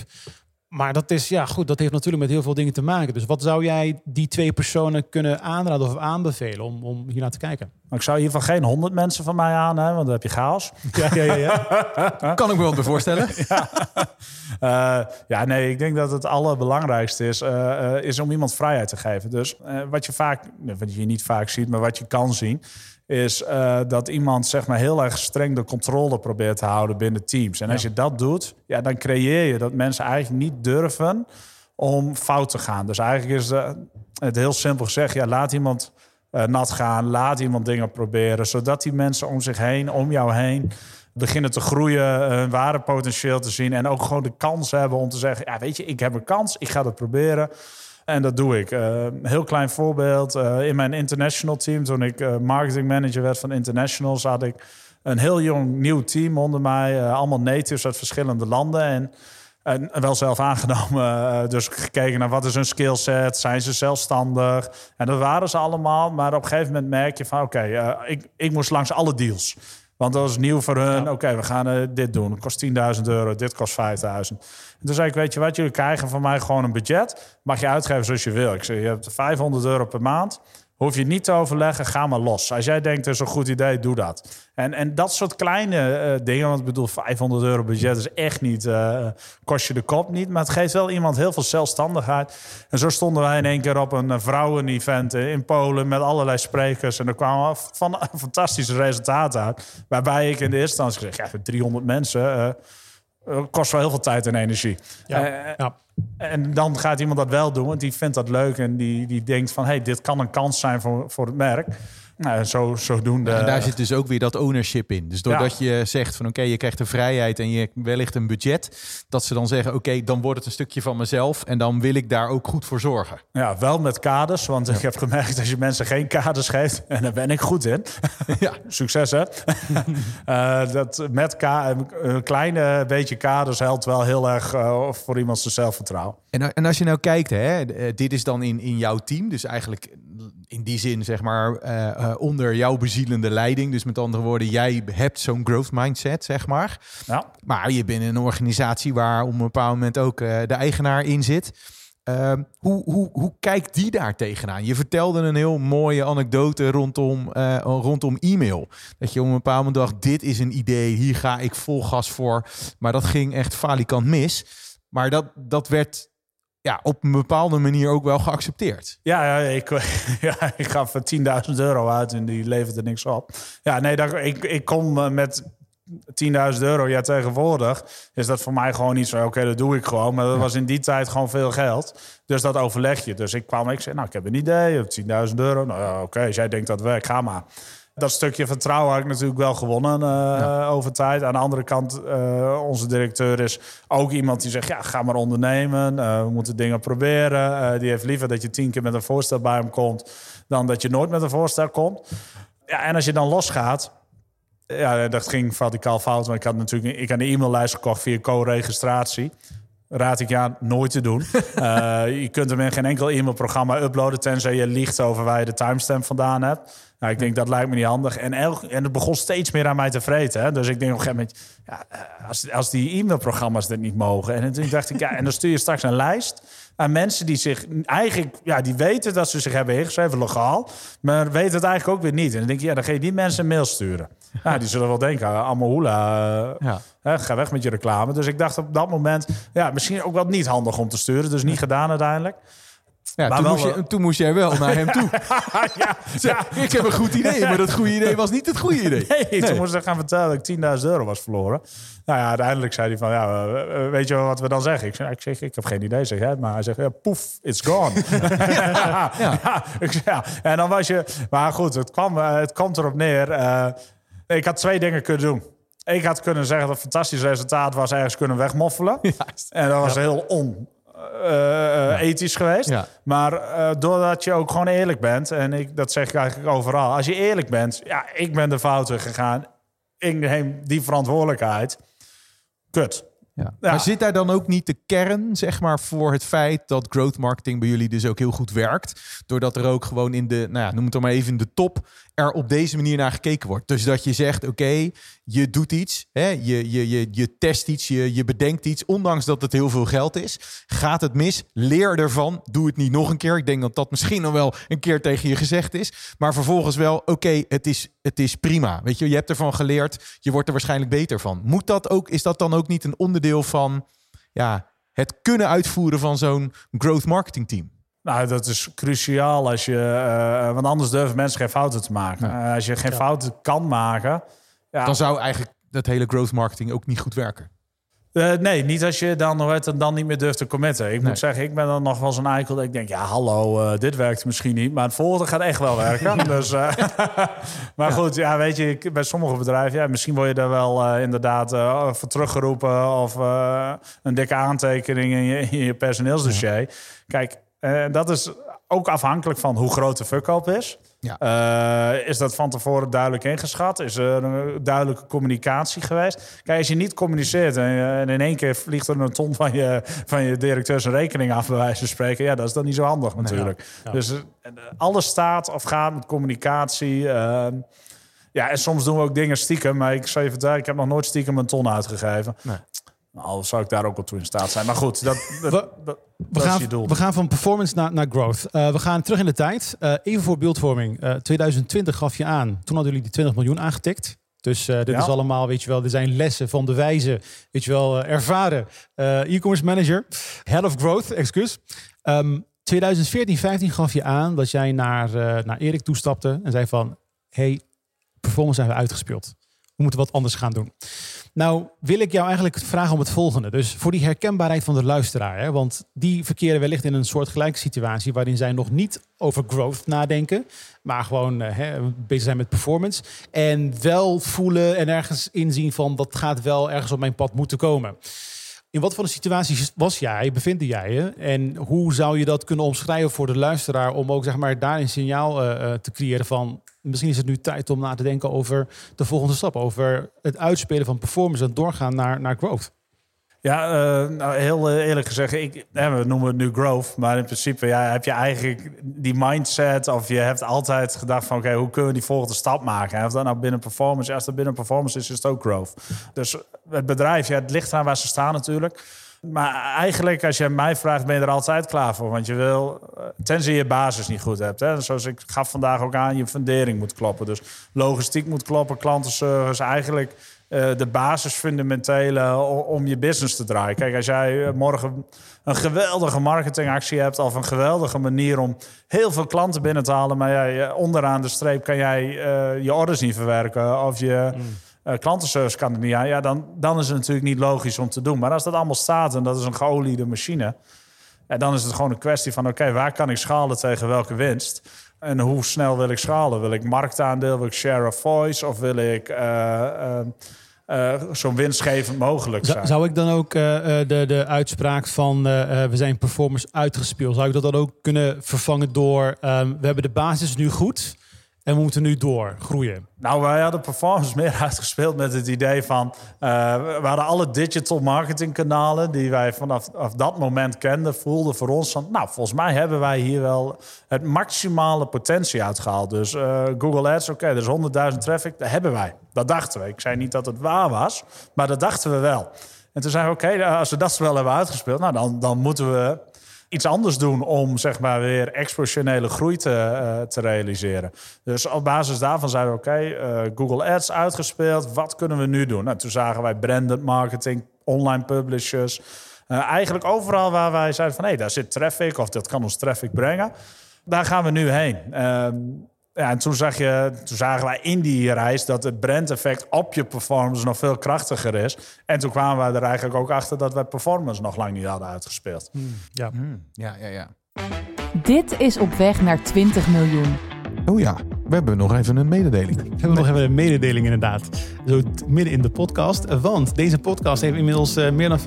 Maar dat is ja goed, dat heeft natuurlijk met heel veel dingen te maken. Dus wat zou jij die twee personen kunnen aanraden of aanbevelen om, om hier naar te kijken? Ik zou hiervan geen honderd mensen van mij aan, hè, want dan heb je chaos. [LAUGHS] Ja, ja, ja, ja. kan ik me wel voorstellen. [LAUGHS] ja. Uh, ja, nee, ik denk dat het allerbelangrijkste is, uh, uh, is om iemand vrijheid te geven. Dus wat je vaak, wat je niet vaak ziet, maar wat je kan zien, is uh, dat iemand zeg maar heel erg streng de controle probeert te houden binnen teams. En als je dat doet, ja, dan creëer je dat mensen eigenlijk niet durven om fout te gaan. Dus eigenlijk is het heel simpel gezegd, ja, laat iemand uh, nat gaan, laat iemand dingen proberen, zodat die mensen om zich heen, om jou heen, beginnen te groeien, hun ware potentieel te zien en ook gewoon de kans hebben om te zeggen, ja, weet je, ik heb een kans, ik ga dat proberen. En dat doe ik. Uh, heel klein voorbeeld. Uh, in mijn international team, toen ik uh, marketing manager werd van Internationals, had ik een heel jong nieuw team onder mij. allemaal natives uit verschillende landen. En, en wel zelf aangenomen. [LAUGHS] dus gekeken naar wat is hun skillset. Zijn ze zelfstandig? En dat waren ze allemaal. Maar op een gegeven moment merk je van oké, ik, ik moest langs alle deals. Want dat was nieuw voor hun. Oké, we gaan uh, dit doen. Het kost 10.000 euro, dit kost 5.000. En toen zei ik, weet je wat, jullie krijgen van mij gewoon een budget. Mag je uitgeven zoals je wil. Ik zei, je hebt 500 euro per maand. Hoef je niet te overleggen, ga maar los. Als jij denkt, het is een goed idee, doe dat. En, en dat soort kleine uh, dingen, want ik bedoel, 500 euro budget is echt niet, uh, kost je de kop niet. Maar het geeft wel iemand heel veel zelfstandigheid. En zo stonden wij in één keer op een vrouwen-event in Polen met allerlei sprekers. En er kwamen van fantastische resultaten uit. Waarbij ik in de eerste instantie zeg, ja, 300 mensen uh, kost wel heel veel tijd en energie. Ja, ja. En dan gaat iemand dat wel doen, want die vindt dat leuk en die, die denkt van, hey, dit kan een kans zijn voor, voor het merk. Nou, zo, zodoende. En daar zit dus ook weer dat ownership in. Dus doordat ja. je zegt van oké, okay, je krijgt een vrijheid en je wellicht een budget, dat ze dan zeggen oké, okay, dan wordt het een stukje van mezelf en dan wil ik daar ook goed voor zorgen. Ja, wel met kaders, want ja. ik heb gemerkt als je mensen geen kaders geeft, [LAUGHS] en daar ben ik goed in. [LAUGHS] ja, succes hè. uh, [LAUGHS] dat met ka een kleine beetje kaders helpt wel heel erg uh, voor iemand zijn zelfvertrouwen. En, en als je nou kijkt, hè, dit is dan in, in jouw team, dus eigenlijk in die zin zeg maar uh, onder jouw bezielende leiding. Dus met andere woorden, jij hebt zo'n growth mindset, zeg maar. Ja. Maar je bent in een organisatie waar op een bepaald moment ook uh, de eigenaar in zit. Uh, hoe, hoe, hoe kijkt die daar tegenaan? Je vertelde een heel mooie anekdote rondom, rondom e-mail. Dat je op een bepaald moment dacht, dit is een idee, hier ga ik vol gas voor. Maar dat ging echt falikant mis. Maar dat, dat werd ja, op een bepaalde manier ook wel geaccepteerd. Ja, ja ik, [LAUGHS] ja, ik gaf 10.000 euro uit en die leverde niks op. Ja, nee, dat, ik, ik kom met 10.000 euro. Ja, tegenwoordig is dat voor mij gewoon niet zo. Oké, dat doe ik gewoon. Maar dat was in die tijd gewoon veel geld. Dus dat overleg je. Dus ik kwam, ik zei, nou, ik heb een idee. 10.000 euro. Nou ja, oké, als jij denkt dat werkt, ga maar dat stukje vertrouwen had ik natuurlijk wel gewonnen uh, ja. over tijd. Aan de andere kant, uh, onze directeur is ook iemand die zegt... ja, ga maar ondernemen, uh, we moeten dingen proberen. die heeft liever dat je tien keer met een voorstel bij hem komt... dan dat je nooit met een voorstel komt. Ja, en als je dan losgaat... Ja, dat ging radicaal fout. Want ik had natuurlijk ik had een e-maillijst gekocht via co-registratie raad ik je aan nooit te doen. uh, [LAUGHS] je kunt hem in geen enkel e-mailprogramma uploaden... tenzij je liegt over waar je de timestamp vandaan hebt. Nou, ik denk dat lijkt me niet handig. En, elk, en het begon steeds meer aan mij te vreten. Hè? Dus ik denk op een gegeven moment... Ja, als, als die e-mailprogramma's dit niet mogen... en toen dacht ik, ja, en dan stuur je straks een lijst aan mensen die zich eigenlijk, ja, die weten dat ze zich hebben ingeschreven, legaal, maar weten het eigenlijk ook weer niet. En dan denk je, ja, dan ga je die mensen een mail sturen. Ja, die zullen wel denken, allemaal hoela, ja. hè, ga weg met je reclame. Dus ik dacht op dat moment, ja, misschien ook wel niet handig om te sturen, dus niet gedaan uiteindelijk. Ja, Maar toen, wel, moest je, eh, toen moest jij wel naar hem toe. [LAUGHS] ja, Ik heb een goed idee, maar dat goede idee was niet het goede idee. [LAUGHS] Nee, toen moest ik gaan vertellen dat ik 10.000 euro was verloren. Nou ja, uiteindelijk zei hij van, ja, eh, eh, weet je wat we dan zeggen? Ik zeg, ik, zeg, ik heb geen idee, zeg jij het maar. Hij zegt, ja, poef, it's gone. [LAUGHS] ja, ja. En dan was je... Maar goed, het kwam, eh, het komt erop neer. Ik had twee dingen kunnen doen. Ik had kunnen zeggen dat het een fantastisch resultaat was, ergens kunnen wegmoffelen. [LAUGHS] En dat was heel on... eh, eh, ethisch geweest. Ja. Maar eh, doordat je ook gewoon eerlijk bent, en ik, dat zeg ik eigenlijk overal. Als je eerlijk bent, ja, ik ben de fouten gegaan. Ik neem die verantwoordelijkheid. Kut. Ja. Ja. Maar zit daar dan ook niet de kern, zeg maar, voor het feit dat growth marketing bij jullie dus ook heel goed werkt? Doordat er ook gewoon in de, nou ja, noem het dan maar even in de top, er op deze manier naar gekeken wordt. Dus dat je zegt, oké, je doet iets, hè, je, je, je, je test iets, je, je bedenkt iets, ondanks dat het heel veel geld is. Gaat het mis? Leer ervan. Doe het niet nog een keer. Ik denk dat dat misschien nog wel een keer tegen je gezegd is. Maar vervolgens wel, oké, het, is, het is prima. Weet je, je hebt ervan geleerd. Je wordt er waarschijnlijk beter van. Moet dat ook, is dat dan ook niet een onderdeel van ja, het kunnen uitvoeren van zo'n growth marketing team? Nou, dat is cruciaal als je... eh, want anders durven mensen geen fouten te maken. Eh, als je geen fouten kan maken... Ja, Dan zou eigenlijk dat hele growth marketing ook niet goed werken. Eh, nee, niet als je dan, het, dan niet meer durft te committen. Ik Nee. moet zeggen, ik ben dan nog wel zo'n eikel dat ik denk... ja, hallo, eh, dit werkt misschien niet, maar het volgende gaat echt wel werken. [LAUGHS] dus, eh, [LAUGHS] maar goed, ja, weet je, ik- bij sommige bedrijven... Ja, misschien word je daar wel eh, inderdaad eh, voor teruggeroepen... of eh, een dikke aantekening in je, in je personeelsdossier. Kijk, eh, dat is ook afhankelijk van hoe groot de verkoop is... Ja. Eh, is dat van tevoren duidelijk ingeschat? Is er een duidelijke communicatie geweest? Kijk, als je niet communiceert en, je- en in één keer vliegt er een ton van je, van je directeur zijn rekening af, bij wijze van spreken, ja, dat is dan niet zo handig natuurlijk. ja. Dus eh, alles staat of gaat met communicatie. eh, ja, en soms doen we ook dingen stiekem, maar ik zou je vertellen, ik heb nog nooit stiekem een ton uitgegeven. Nee. Al zou ik daar ook wel toe in staat zijn. Maar goed, dat, dat, We- dat, We dat is gaan, je doel. we gaan van performance naar, naar growth. Eh, we gaan terug in de tijd. Eh, even voor beeldvorming. Eh, 2020 gaf je aan. Toen hadden jullie die 20 miljoen aangetikt. Dus eh, dit Ja. is allemaal, weet je wel, dit zijn lessen van de wijze, weet je wel, eh, ervaren eh, e-commerce manager. Head of growth, excuus. Ehm 2014, 15 gaf je aan dat jij naar, eh, naar Erik toestapte en zei van, hey, performance hebben we uitgespeeld. We moeten wat anders gaan doen. Nou, wil ik jou eigenlijk vragen om het volgende. Dus voor die herkenbaarheid van de luisteraar. Hè, want die verkeren wellicht in een soort gelijke situatie... waarin zij nog niet over growth nadenken... maar gewoon eh, hè, bezig zijn met performance. En wel voelen en ergens inzien van... dat gaat wel ergens op mijn pad moeten komen. In wat voor een situatie was jij, bevind jij je? En hoe zou je dat kunnen omschrijven voor de luisteraar... om ook zeg maar, daar een signaal eh, eh, te creëren van... misschien is het nu tijd om na te denken over de volgende stap. Over het uitspelen van performance en doorgaan naar, naar growth. Ja, eh, nou, heel eh, eerlijk gezegd, ik, we noemen het nu growth, maar in principe ja, heb je eigenlijk die mindset of je hebt altijd gedacht van oké, hoe kunnen we die volgende stap maken? En of dat nou binnen performance, als dat binnen performance is, is het ook growth. Dus het bedrijf, ja, het ligt aan waar ze staan natuurlijk. Maar eigenlijk, als je mij vraagt, ben je er altijd klaar voor. Want je wil, eh, tenzij je basis niet goed hebt. Hè? Zoals ik gaf vandaag ook aan, je fundering moet kloppen. Dus logistiek moet kloppen, klantenservice. Eigenlijk eh, de basis fundamentele o- om je business te draaien. Kijk, als jij eh, morgen een geweldige marketingactie hebt... of een geweldige manier om heel veel klanten binnen te halen... maar ja, je- onderaan de streep kan jij je orders niet verwerken... of je eh, klantenservice kan er niet aan... Ja, dan, dan is het natuurlijk niet logisch om te doen. Maar als dat allemaal staat en dat is een geoliede machine... Ja, dan is het gewoon een kwestie van... oké, waar kan ik schalen tegen welke winst... En hoe snel wil ik schalen? Wil ik marktaandeel? Wil ik share of voice? Of wil ik eh, eh, eh, zo winstgevend mogelijk zijn? zou ik dan ook eh, eh, de, de uitspraak van eh, eh, we zijn performance uitgespeeld, zou ik dat dan ook kunnen vervangen door ehm, we hebben de basis nu goed en we moeten nu doorgroeien? Nou, wij hadden performance meer [LAUGHS] uitgespeeld met het idee van... eh, we hadden alle digital marketing kanalen die wij vanaf af dat moment kenden... voelden voor ons van, nou, volgens mij hebben wij hier wel het maximale potentie uitgehaald. Dus eh, Google Ads, oké, er is 100.000 traffic, dat hebben wij. Dat dachten we. Ik zei niet dat het waar was, maar dat dachten we wel. En toen zeiden we, oké, als we dat wel hebben uitgespeeld... nou, dan, dan moeten we iets anders doen om zeg maar weer exponentiële groei te, eh, te realiseren. Dus op basis daarvan zeiden we: oké, eh, Google Ads uitgespeeld. Wat kunnen we nu doen? Nou, toen zagen wij branded marketing, online publishers. eigenlijk overal waar wij zeiden van... hé, hey, daar zit traffic of dat kan ons traffic brengen. Daar gaan we nu heen. Ja, en toen, zag je, toen zagen wij in die reis dat het brandeffect op je performance nog veel krachtiger is. En toen kwamen we er eigenlijk ook achter dat we performance nog lang niet hadden uitgespeeld. Hmm, ja. Hmm, ja, ja, ja. Dit is op weg naar 20 miljoen. Oh ja, we hebben nog even een mededeling. We hebben nog even een mededeling inderdaad. Zo midden in de podcast. Want deze podcast heeft inmiddels uh, meer dan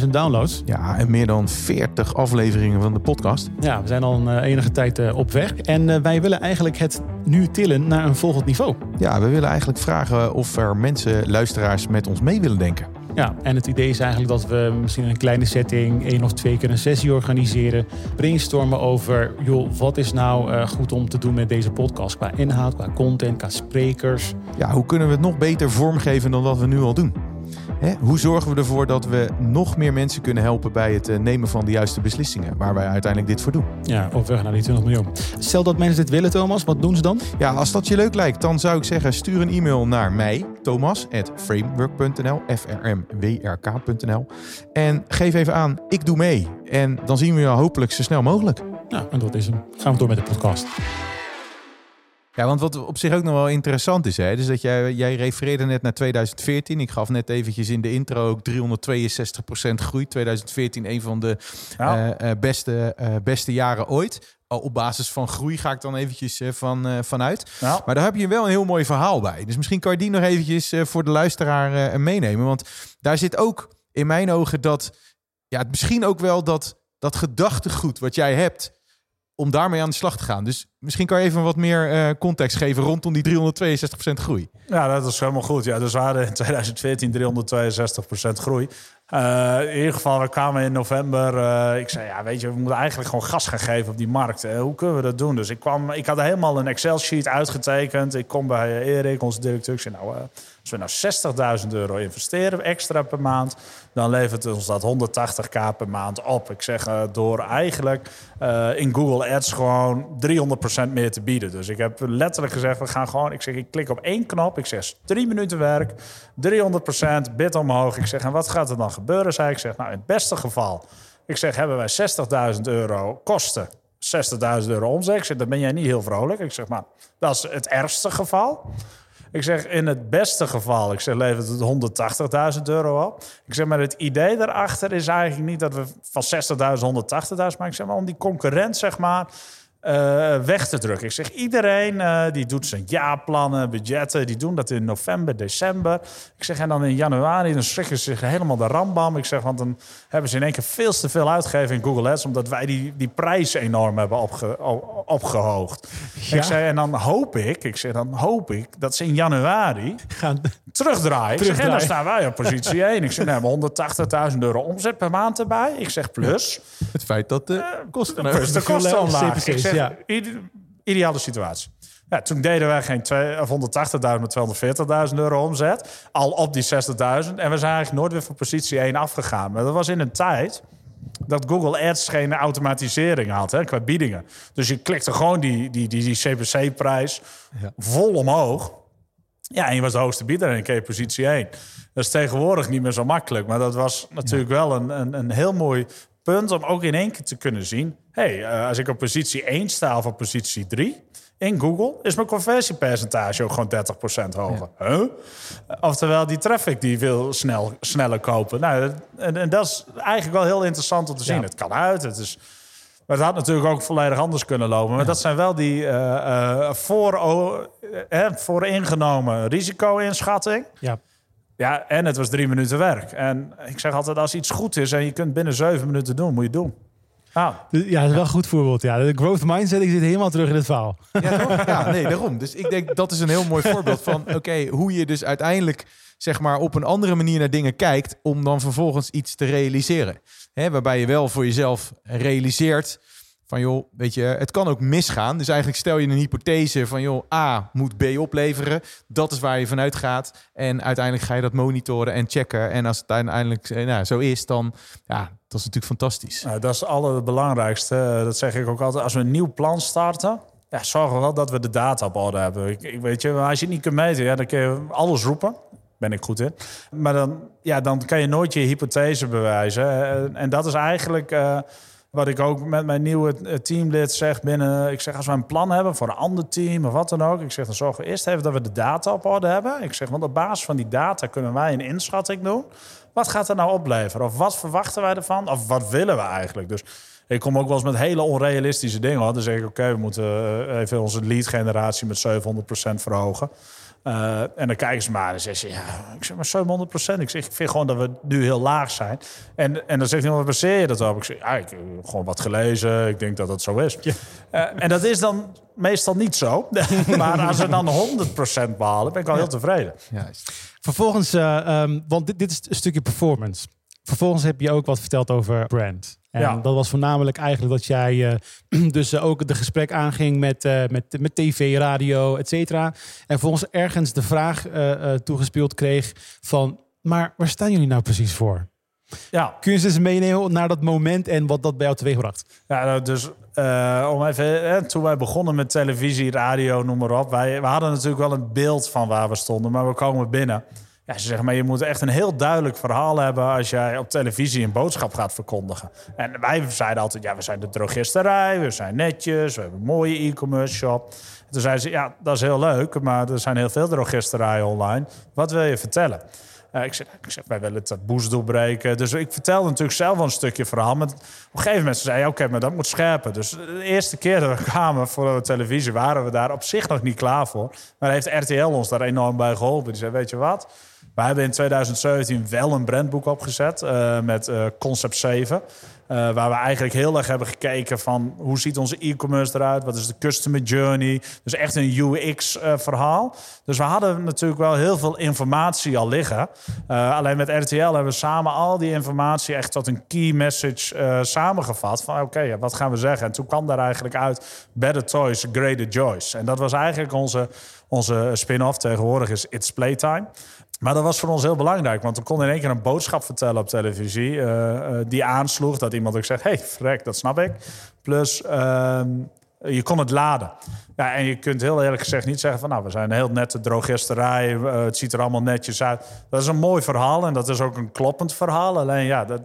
25.000 downloads. Ja, en meer dan 40 afleveringen van de podcast. Ja, we zijn al een uh, enige tijd uh, op weg. En wij willen eigenlijk het nu tillen naar een volgend niveau. Ja, we willen eigenlijk vragen of er mensen, luisteraars met ons mee willen denken. Ja, en het idee is eigenlijk dat we misschien een kleine setting één of twee keer een sessie organiseren. Brainstormen over, joh, wat is nou uh, goed om te doen met deze podcast? Qua inhoud, qua content, qua sprekers. Ja, hoe kunnen we het nog beter vormgeven dan wat we nu al doen? Hè? Hoe zorgen we ervoor dat we nog meer mensen kunnen helpen bij het eh, nemen van de juiste beslissingen, waar wij uiteindelijk dit voor doen? Ja, op weg naar die 20 miljoen. Stel dat mensen dit willen, Thomas, wat doen ze dan? Ja, als dat je leuk lijkt, dan zou ik zeggen: stuur een e-mail naar mij, Thomas, at framework.nl, f r m w r k.nl. En geef even aan, ik doe mee. En dan zien we je hopelijk zo snel mogelijk. Ja, en dat is hem. Gaan we door met de podcast. Ja, want wat op zich ook nog wel interessant is, hè, dus dat jij, jij refereerde net naar 2014. Ik gaf net eventjes in de intro ook 362% groei. 2014 een van de eh, eh, beste, uh, beste jaren ooit. Al op basis van groei ga ik dan eventjes van, vanuit. Maar daar heb je wel een heel mooi verhaal bij. Dus misschien kan je die nog eventjes voor de luisteraar meenemen. Want daar zit ook in mijn ogen dat, ja, misschien ook wel dat, dat gedachtegoed wat jij hebt om daarmee aan de slag te gaan. Dus misschien kan je even wat meer uh, context geven rondom die 362% groei. Ja, dat is helemaal goed. Ja, dus we hadden in 2014 362% groei. Uh, in ieder geval, we kwamen in november. Uh, ik zei, ja, weet je, we moeten eigenlijk gewoon gas gaan geven op die markt. Hoe kunnen we dat doen? Dus ik kwam, ik had helemaal een Excel-sheet uitgetekend. Ik kom bij Erik, onze directeur. Ik zei, nou, als we nou 60.000 euro investeren extra per maand, dan levert ons dat 180k per maand op. Ik zeg, door eigenlijk in Google Ads gewoon 300% meer te bieden. Dus ik heb letterlijk gezegd, we gaan gewoon, ik zeg, ik klik op één knop. Ik zeg, drie minuten werk, 300% bid omhoog. Ik zeg, en wat gaat er dan gebeuren? zei ik. zeg, nou, in het beste geval, ik zeg, hebben wij 60.000 euro kosten, 60.000 euro omzet. Ik zeg, dan ben jij niet heel vrolijk. Ik zeg, maar dat is het ergste geval. Ik zeg, in het beste geval, ik zeg, levert het 180.000 euro op. Ik zeg, maar het idee daarachter is eigenlijk niet dat we van 60.000 180.000 maar ik zeg maar om die concurrent, zeg maar, uh, weg te drukken. Ik zeg, iedereen uh, die doet zijn jaarplannen, budgetten, die doen dat in november, december. Ik zeg, en dan in januari, dan schrikken ze zich helemaal de rambam. Ik zeg, want dan hebben ze in één keer veel te veel uitgegeven in Google Ads, omdat wij die, die prijs enorm hebben opge, opgehoogd. Ik zeg, en dan hoop ik, ik zeg, dan hoop ik dat ze in januari gaan terugdraaien. Ik zeg, en dan staan wij op positie [LAUGHS] 1. Ik zeg, nou, we hebben 180.000 euro omzet per maand erbij. Ik zeg, plus... Het feit dat de kosten, uh, de kosten omlaag ja. ideale situatie. Ja, toen deden wij geen 180.000 met 240.000 euro omzet. Al op die 60.000. En we zijn eigenlijk nooit weer van positie 1 afgegaan. Maar dat was in een tijd dat Google Ads geen automatisering had hè, qua biedingen. Dus je klikte gewoon die, die, die, die CPC-prijs ja. vol omhoog. Ja, en je was de hoogste bieder en kreeg positie 1. Dat is tegenwoordig niet meer zo makkelijk. Maar dat was natuurlijk wel een, een, een heel mooi punt om ook in één keer te kunnen zien... hey, uh, als ik op positie 1 sta of op positie 3 in Google... is mijn conversiepercentage ook gewoon 30% hoger. Ja. Huh? Oftewel, die traffic die wil snel, sneller kopen. Nou, en, en dat is eigenlijk wel heel interessant om te zien. Ja. Het kan uit, het is... Maar het had natuurlijk ook volledig anders kunnen lopen. Maar ja. dat zijn wel die uh, uh, voor, uh, vooringenomen risico-inschatting. Ja. Ja, en het was drie minuten werk. En ik zeg altijd, als iets goed is en je kunt binnen zeven minuten doen, moet je het doen. Ah. Ja, dat is wel een goed voorbeeld. Ja. De growth mindset, ik zit helemaal terug in het verhaal. Ja, [LAUGHS] toch? ja, nee, daarom. Dus ik denk, dat is een heel mooi voorbeeld van... oké, hoe je dus uiteindelijk zeg maar op een andere manier naar dingen kijkt... om dan vervolgens iets te realiseren. Hè, waarbij je wel voor jezelf realiseert van joh, weet je, het kan ook misgaan. Dus eigenlijk stel je een hypothese van joh, A moet B opleveren. Dat is waar je vanuit gaat. En uiteindelijk ga je dat monitoren en checken. En als het uiteindelijk eh, nou, zo is, dan ja, dat is natuurlijk fantastisch. Nou, dat is het allerbelangrijkste. Dat zeg ik ook altijd. Als we een nieuw plan starten, ja, zorgen we wel dat we de data op orde hebben. Ik, ik weet je, als je het niet kunt meten, ja, dan kun je alles roepen. ben ik goed in. Maar dan, ja, dan kan je nooit je hypothese bewijzen. En dat is eigenlijk wat ik ook met mijn nieuwe teamlid zeg binnen... Ik zeg, als we een plan hebben voor een ander team of wat dan ook... Ik zeg, dan zorgen we eerst even dat we de data op orde hebben. Ik zeg, want op basis van die data kunnen wij een inschatting doen. Wat gaat er nou opleveren? Of wat verwachten wij ervan? Of wat willen we eigenlijk? Dus ik kom ook wel eens met hele onrealistische dingen. Dan zeg ik, oké, we moeten eh, even onze lead generatie met 700% verhogen. Uh, en dan kijken ze maar en zeggen ze, ja, ik zeg maar 700 procent. Ik zeg, ik vind gewoon dat we nu heel laag zijn. En, en dan zegt hij, wat baseer je dat op? Ik zeg, ja, ik heb gewoon wat gelezen. Ik denk dat dat zo is. Ja. Uh, en dat is dan meestal niet zo. [LAUGHS] maar als we dan 100 procent behalen, ben ik al heel tevreden. Juist. Vervolgens, uh, um, want dit, dit is een stukje performance. Vervolgens heb je ook wat verteld over brand. En ja. dat was voornamelijk eigenlijk dat jij uh, [CLEARS THROAT] dus uh, ook de gesprek aanging met, uh, met, met tv, radio, et cetera. En vervolgens ergens de vraag toegespeeld kreeg van... maar waar staan jullie nou precies voor? Ja. Kun je ze eens meenemen naar dat moment en wat dat bij jou teweegbracht? Ja, nou, dus om even, toen wij begonnen met televisie, radio, noem maar op. Wij, we hadden natuurlijk wel een beeld van waar we stonden, maar we komen binnen... Ja, ze zeggen maar, je moet echt een heel duidelijk verhaal hebben als jij op televisie een boodschap gaat verkondigen. En wij zeiden altijd, ja, we zijn de drogisterij, we zijn netjes, we hebben een mooie e-commerce shop. En toen zeiden ze, ja, dat is heel leuk, maar er zijn heel veel drogisterijen online. Wat wil je vertellen? Uh, ik, zeg, ik zeg, wij willen het taboes doorbreken. Dus ik vertelde natuurlijk zelf wel een stukje verhaal. Maar op een gegeven moment zei oké, maar dat moet scherpen. Dus de eerste keer dat we kwamen voor de televisie... waren we daar op zich nog niet klaar voor. Maar heeft RTL ons daar enorm bij geholpen. Die zei, weet je wat... We hebben in 2017 wel een brandboek opgezet uh, met uh, Concept 7. Uh, waar we eigenlijk heel erg hebben gekeken van hoe ziet onze e-commerce eruit? Wat is de customer journey? Dus echt een UX-verhaal. dus we hadden natuurlijk wel heel veel informatie al liggen. alleen met RTL hebben we samen al die informatie echt tot een key message samengevat. Van oké, wat gaan we zeggen? En toen kwam daar eigenlijk uit Better Toys, Greater Joys. En dat was eigenlijk onze, onze spin-off. Tegenwoordig is It's Playtime. Maar dat was voor ons heel belangrijk, want we konden in één keer een boodschap vertellen op televisie. Uh, die aansloeg dat iemand ook zegt: hey, frek, dat snap ik. Plus, uh, je kon het laden. Ja, en je kunt heel eerlijk gezegd niet zeggen van nou, we zijn een heel nette drogisterij. Uh, het ziet er allemaal netjes uit. Dat is een mooi verhaal en dat is ook een kloppend verhaal. Alleen ja, dat,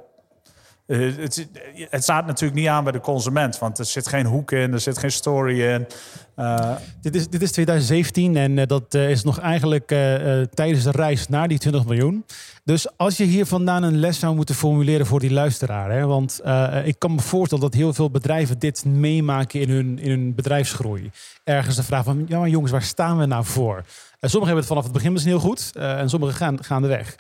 uh, het, het, staat natuurlijk niet aan bij de consument, want er zit geen hoek in, er zit geen story in. Uh, dit, is, dit is 2017 en uh, dat is nog eigenlijk tijdens de reis naar die 20 miljoen. Dus als je hier vandaan een les zou moeten formuleren voor die luisteraar, hè, want ik kan me voorstellen dat heel veel bedrijven dit meemaken in hun, in hun bedrijfsgroei. Ergens de vraag van, ja maar jongens, waar staan we nou voor? sommigen hebben het vanaf het begin misschien heel goed en sommigen gaan, gaan de weg.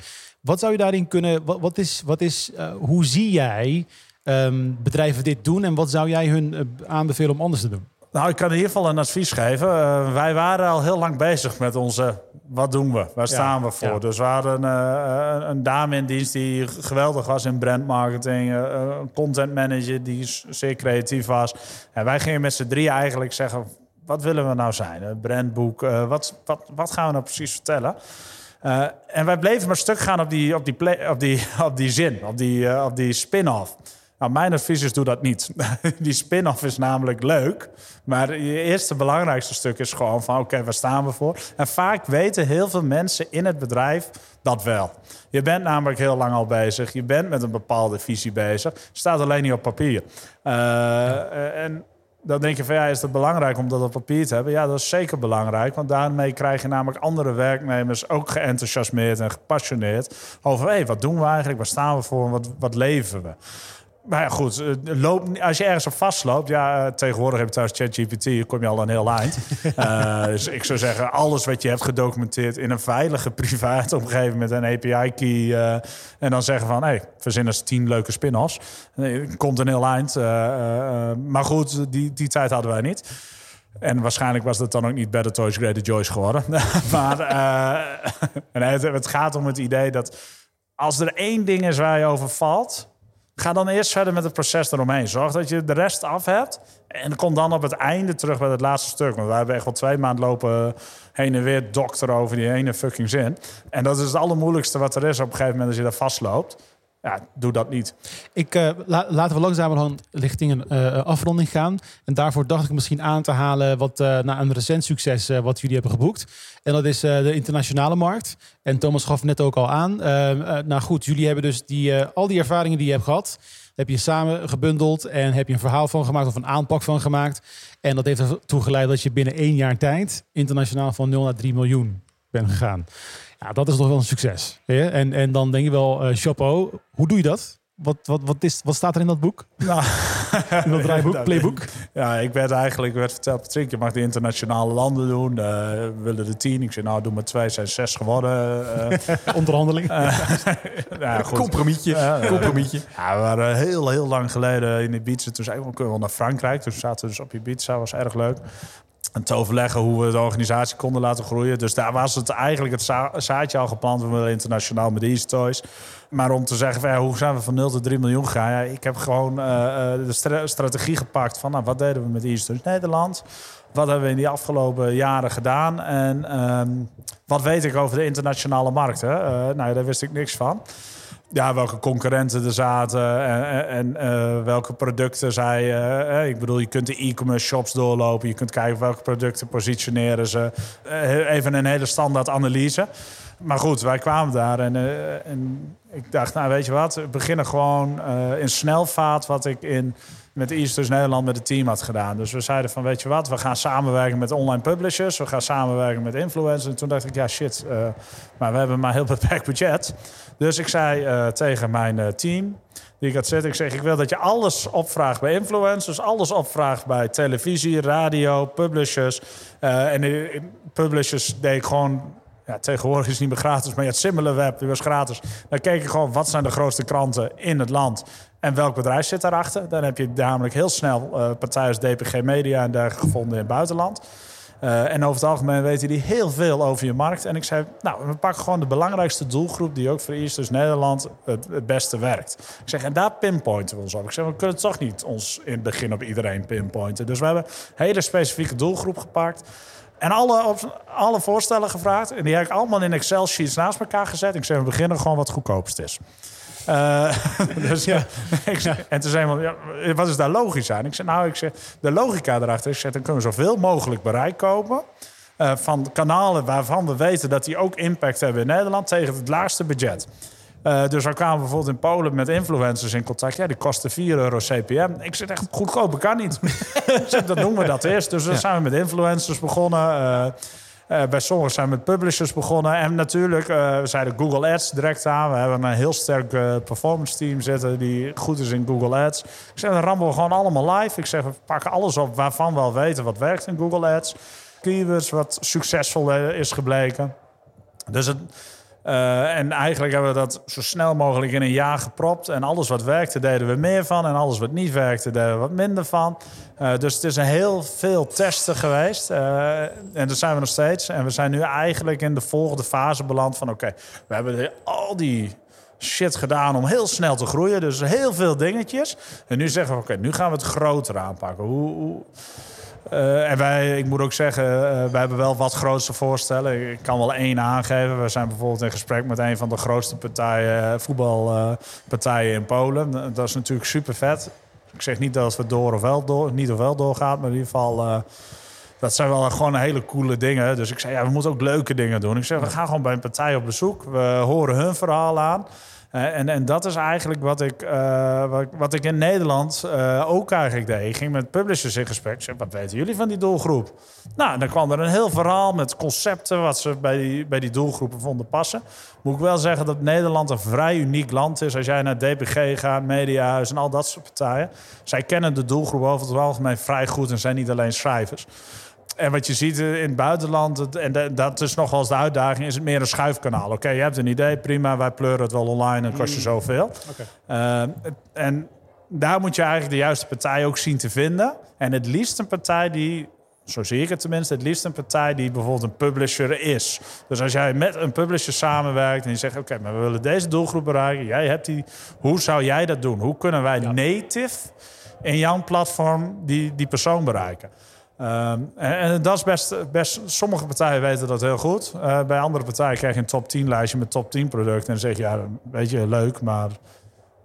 Wat zou je daarin kunnen, wat, wat is, wat is, uh, hoe zie jij um, bedrijven dit doen en wat zou jij hun uh, aanbevelen om anders te doen? Nou, ik kan in ieder geval een advies geven. Uh, wij waren al heel lang bezig met onze, wat doen we? Waar staan ja, we voor? Ja. Dus we hadden een, een dame in dienst die geweldig was in brandmarketing. een content manager die zeer creatief was. En wij gingen met z'n drie eigenlijk zeggen, wat willen we nou zijn? Een brandboek, wat, wat, wat gaan we nou precies vertellen? Uh, en wij bleven maar stuk gaan op die, op die, op die, [LAUGHS] op die zin, op die, uh, op die spin-off. Nou, mijn advies is doe dat niet. [LAUGHS] die spin-off is namelijk leuk. Maar je eerste belangrijkste stuk is gewoon van... oké, waar staan we voor? En vaak weten heel veel mensen in het bedrijf dat wel. Je bent namelijk heel lang al bezig. Je bent met een bepaalde visie bezig. Staat alleen niet op papier. Uh, en dan denk je van ja, is het belangrijk om dat op papier te hebben? Ja, dat is zeker belangrijk. Want daarmee krijg je namelijk andere werknemers ook geenthousiasmeerd en gepassioneerd over hey, wat doen we eigenlijk? Waar staan we voor? Wat, wat leven we? Maar ja, goed, eh, loop, als je ergens op vastloopt... Ja, eh, tegenwoordig heb je thuis ChatGPT, kom je al een heel eind. uh, [LAUGHS] dus ik zou zeggen, alles wat je hebt gedocumenteerd... in een veilige [LAUGHS] private omgeving met een API-key... Uh, en dan zeggen van, hé, hey, verzin eens tien leuke spin-offs. komt een heel eind. maar goed, die, die tijd hadden wij niet. En waarschijnlijk was dat dan ook niet Better Toys, Greater Joyce geworden. [LAUGHS] maar het, het gaat om het idee dat... als er één ding is waar je over valt Ga dan eerst verder met het proces eromheen. Zorg dat je de rest af hebt. En kom dan op het einde terug bij het laatste stuk. Want we hebben echt wel twee maanden lopen heen en weer dokter over die ene fucking zin. En dat is het allermoeilijkste wat er is op een gegeven moment als je daar vastloopt. Ja, doe dat niet. Ik, uh, laten we langzamerhand richting een uh, afronding gaan. En daarvoor dacht ik misschien aan te halen wat uh, na een recent succes wat jullie hebben geboekt. En dat is de internationale markt. En Thomas gaf net ook al aan. nou goed, jullie hebben dus die, al die ervaringen die je hebt gehad, heb je samen gebundeld en heb je een verhaal van gemaakt of een aanpak van gemaakt. En dat heeft ertoe geleid dat je binnen één jaar tijd internationaal van 0 naar 3 miljoen bent gegaan. Ja, dat is toch wel een succes. En, en dan denk je wel, uh, chapeau, hoe doe je dat? Wat, wat, wat, is, wat staat er in dat boek? Nou, in dat draaiboek, [LAUGHS] playbook? Ja, ik werd eigenlijk werd verteld, Patrick, je mag de internationale landen doen. Uh, we willen de tien. Ik zei, nou, doe maar twee, zijn zes geworden. [LAUGHS] Uh, Onderhandeling. [LAUGHS] ja, goed. Compromietje. Compromietje. Ja, we waren heel, heel lang geleden in Ibiza. Toen zeiden we, kunnen we naar Frankrijk. Toen zaten we dus op Ibiza, was erg leuk te overleggen hoe we de organisatie konden laten groeien. Dus daar was het eigenlijk het zaadje al geplant. We willen internationaal met Easy Toys. Maar om te zeggen, van, hoe zijn we van 0 tot 3 miljoen gegaan? Ja, ik heb gewoon uh, de strategie gepakt van nou, wat deden we met Easy Toys Nederland? Wat hebben we in die afgelopen jaren gedaan? En um, wat weet ik over de internationale markt? Hè? Uh, nou, daar wist ik niks van ja, welke concurrenten er zaten en, en uh, welke producten zij. Uh, ik bedoel, je kunt de e-commerce shops doorlopen. Je kunt kijken welke producten positioneren ze. Even een hele standaard analyse. Maar goed, wij kwamen daar en, en ik dacht, nou weet je wat, we beginnen gewoon in snelvaart wat ik in met Easters Nederland met het team had gedaan. Dus we zeiden van, weet je wat, we gaan samenwerken met online publishers. We gaan samenwerken met influencers. En toen dacht ik, ja shit, uh, maar we hebben maar heel [LAUGHS] beperkt budget. Dus ik zei uh, tegen mijn uh, team, die ik had zitten, ik zeg, ik wil dat je alles opvraagt bij influencers. Alles opvraagt bij televisie, radio, publishers. en publishers deed ik gewoon ja, tegenwoordig is het niet meer gratis, maar je had SimilarWeb, die was gratis. Dan keek je gewoon, wat zijn de grootste kranten in het land? En welk bedrijf zit daarachter? Dan heb je namelijk heel snel uh, partijen als DPG Media en dergelijke gevonden in het buitenland. Uh, en over het algemeen weten die heel veel over je markt. En ik zei, nou, we pakken gewoon de belangrijkste doelgroep... die ook voor East, dus Nederland, het, het, beste werkt. Ik zeg, en daar pinpointen we ons op. Ik zeg, we kunnen toch niet ons in het begin op iedereen pinpointen. Dus we hebben een hele specifieke doelgroep gepakt... En alle, alle voorstellen gevraagd. En die heb ik allemaal in Excel-sheets naast elkaar gezet. Ik zeg, we beginnen gewoon wat goedkoopst is. Uh, [LAUGHS] dus, ja. [LAUGHS] en toen zei iemand, ja, wat is daar logisch aan? Ik zei, nou, ik zeg, de logica erachter is, dan kunnen we zoveel mogelijk bereik kopen... Uh, van kanalen waarvan we weten dat die ook impact hebben in Nederland... tegen het laagste budget. Uh, dus we kwamen bijvoorbeeld in Polen met influencers in contact. Ja, die kosten 4 euro CPM. Ik zeg echt, goedkoper kan niet. [LAUGHS] dat doen we dat eerst. Dus dan zijn we met influencers begonnen. Uh, uh, bij sommigen zijn we met publishers begonnen. En natuurlijk, we zeiden Google Ads direct aan. We hebben een heel sterk performance team zitten die goed is in Google Ads. Ik zeg, dan rammen we gewoon allemaal live. Ik zeg, we pakken alles op waarvan we al weten wat werkt in Google Ads. Keywords wat succesvol is gebleken. Dus het, uh, en eigenlijk hebben we dat zo snel mogelijk in een jaar gepropt. En alles wat werkte, deden we meer van. En alles wat niet werkte, deden we wat minder van. Uh, dus het is een heel veel testen geweest. Uh, en dat zijn we nog steeds. En we zijn nu eigenlijk in de volgende fase beland van... oké, we hebben al die shit gedaan om heel snel te groeien. Dus heel veel dingetjes. En nu zeggen we, oké, nu gaan we het groter aanpakken. Hoe... hoe uh, en wij, ik moet ook zeggen, uh, wij hebben wel wat grootste voorstellen. Ik kan wel één aangeven. We zijn bijvoorbeeld in gesprek met een van de grootste partijen, eh, voetbalpartijen in Polen. Dat is natuurlijk super vet. Ik zeg niet dat het door of wel door, niet of wel doorgaat, maar in ieder geval. dat zijn wel gewoon hele coole dingen. Dus ik zei, ja, we moeten ook leuke dingen doen. Ik zeg, we gaan gewoon bij een partij op bezoek. We horen hun verhaal aan. En, en dat is eigenlijk wat ik, uh, wat, wat, ik in Nederland uh, ook eigenlijk deed. Ik ging met publishers in gesprek. Zeg, wat weten jullie van die doelgroep? Nou, dan kwam er een heel verhaal met concepten... wat ze bij die, bij die doelgroepen vonden passen. Moet ik wel zeggen dat Nederland een vrij uniek land is. Als jij naar DPG gaat, Mediahuis en al dat soort partijen. Zij kennen de doelgroep over het algemeen vrij goed... en zijn niet alleen schrijvers. En wat je ziet in het buitenland, en dat is nog wel eens de uitdaging, is het meer een schuifkanaal. Oké, je hebt een idee, prima, wij pleuren het wel online en kost je mm. zoveel. Okay. Uh, en daar moet je eigenlijk de juiste partij ook zien te vinden. En het liefst een partij die, zo zie ik het tenminste, het liefst een partij die bijvoorbeeld een publisher is. Dus als jij met een publisher samenwerkt en je zegt, oké, maar we willen deze doelgroep bereiken, jij hebt die, hoe zou jij dat doen? Hoe kunnen wij native in jouw platform die, die persoon bereiken? Um, en, dat is best, best. Sommige partijen weten dat heel goed. Uh, bij andere partijen krijg je een top 10 lijstje met top 10 producten. En dan zeg je, ja, weet je, leuk, maar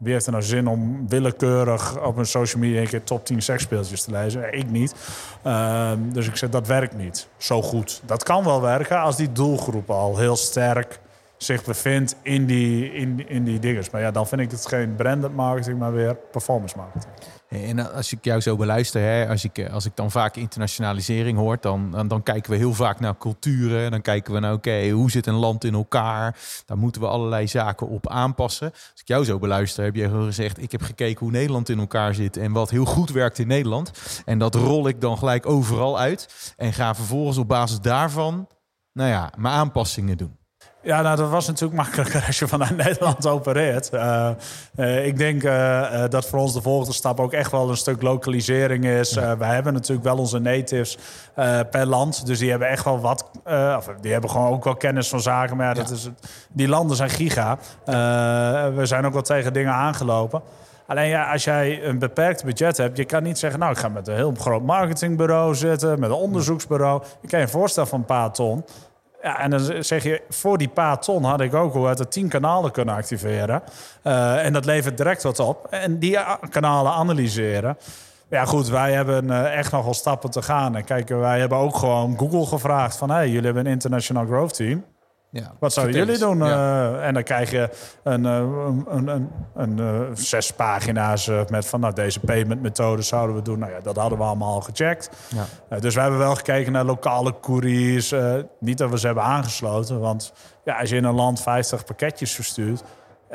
Wie heeft er nou zin om willekeurig op een social media een keer top 10 seksspeeltjes te lezen? Ik niet. Ehm, dus ik zeg, dat werkt niet zo goed. Dat kan wel werken als die doelgroep al heel sterk zich bevindt in die, in, in die dingen. Maar ja, dan vind ik het geen branded marketing, maar weer performance marketing. En als ik jou zo beluister, hè, als, ik, als ik dan vaak internationalisering hoor, dan, dan, dan kijken we heel vaak naar culturen. Dan kijken we naar, oké, hoe zit een land in elkaar? Daar moeten we allerlei zaken op aanpassen. Als ik jou zo beluister, heb je gezegd, ik heb gekeken hoe Nederland in elkaar zit en wat heel goed werkt in Nederland. En dat rol ik dan gelijk overal uit en ga vervolgens op basis daarvan, nou ja, mijn aanpassingen doen. Ja, nou, dat was natuurlijk makkelijker als [LAUGHS] je vanuit Nederland opereert. Uh, uh, ik denk uh, dat voor ons de volgende stap ook echt wel een stuk lokalisering is. wij hebben natuurlijk wel onze natives per land. Dus die hebben echt wel wat... of die hebben gewoon ook wel kennis van zaken. Maar ja, dat is, die landen zijn giga. we zijn ook wel tegen dingen aangelopen. Alleen ja, als jij een beperkt budget hebt, je kan niet zeggen, nou, ik ga met een heel groot marketingbureau zitten, met een onderzoeksbureau. Je kan je voorstellen van een paar ton. Ja, en dan zeg je, voor die paar ton had ik ook uit de tien kanalen kunnen activeren. Uh, en dat levert direct wat op. En die kanalen analyseren. Ja, goed, wij hebben uh, echt nog wel stappen te gaan. En kijk, wij hebben ook gewoon Google gevraagd van... hey, jullie hebben een international growth team. Ja, Wat zouden jullie doen? Ja. Uh, en dan krijg je een, uh, een, een, een uh, zes pagina's met van nou, deze payment methode zouden we doen. Nou ja, dat hadden we allemaal al gecheckt. Ja. dus we hebben wel gekeken naar lokale couriers. niet dat we ze hebben aangesloten. Want ja, als je in een land 50 pakketjes verstuurt,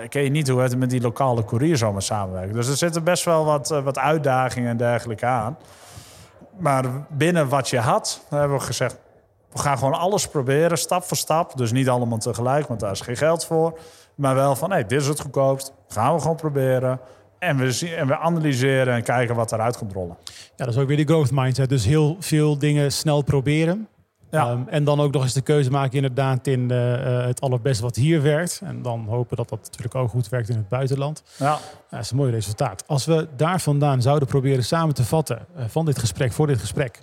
ken je niet hoe het met die lokale courier zomaar samenwerkt. Dus er zitten best wel wat, wat uitdagingen en dergelijke aan. Maar binnen wat je had, hebben we gezegd we gaan gewoon alles proberen, stap voor stap. Dus niet allemaal tegelijk, want daar is geen geld voor. Maar wel van, hey, dit is het goedkoopst. Gaan we gewoon proberen. En we, zien, en we analyseren en kijken wat eruit komt rollen. Ja, dat is ook weer die growth mindset. Dus heel veel dingen snel proberen. Ja. Um, en dan ook nog eens de keuze maken inderdaad in uh, het allerbeste wat hier werkt. En dan hopen dat dat natuurlijk ook goed werkt in het buitenland. Ja. dat is een mooi resultaat. Als we daar vandaan zouden proberen samen te vatten uh, van dit gesprek, voor dit gesprek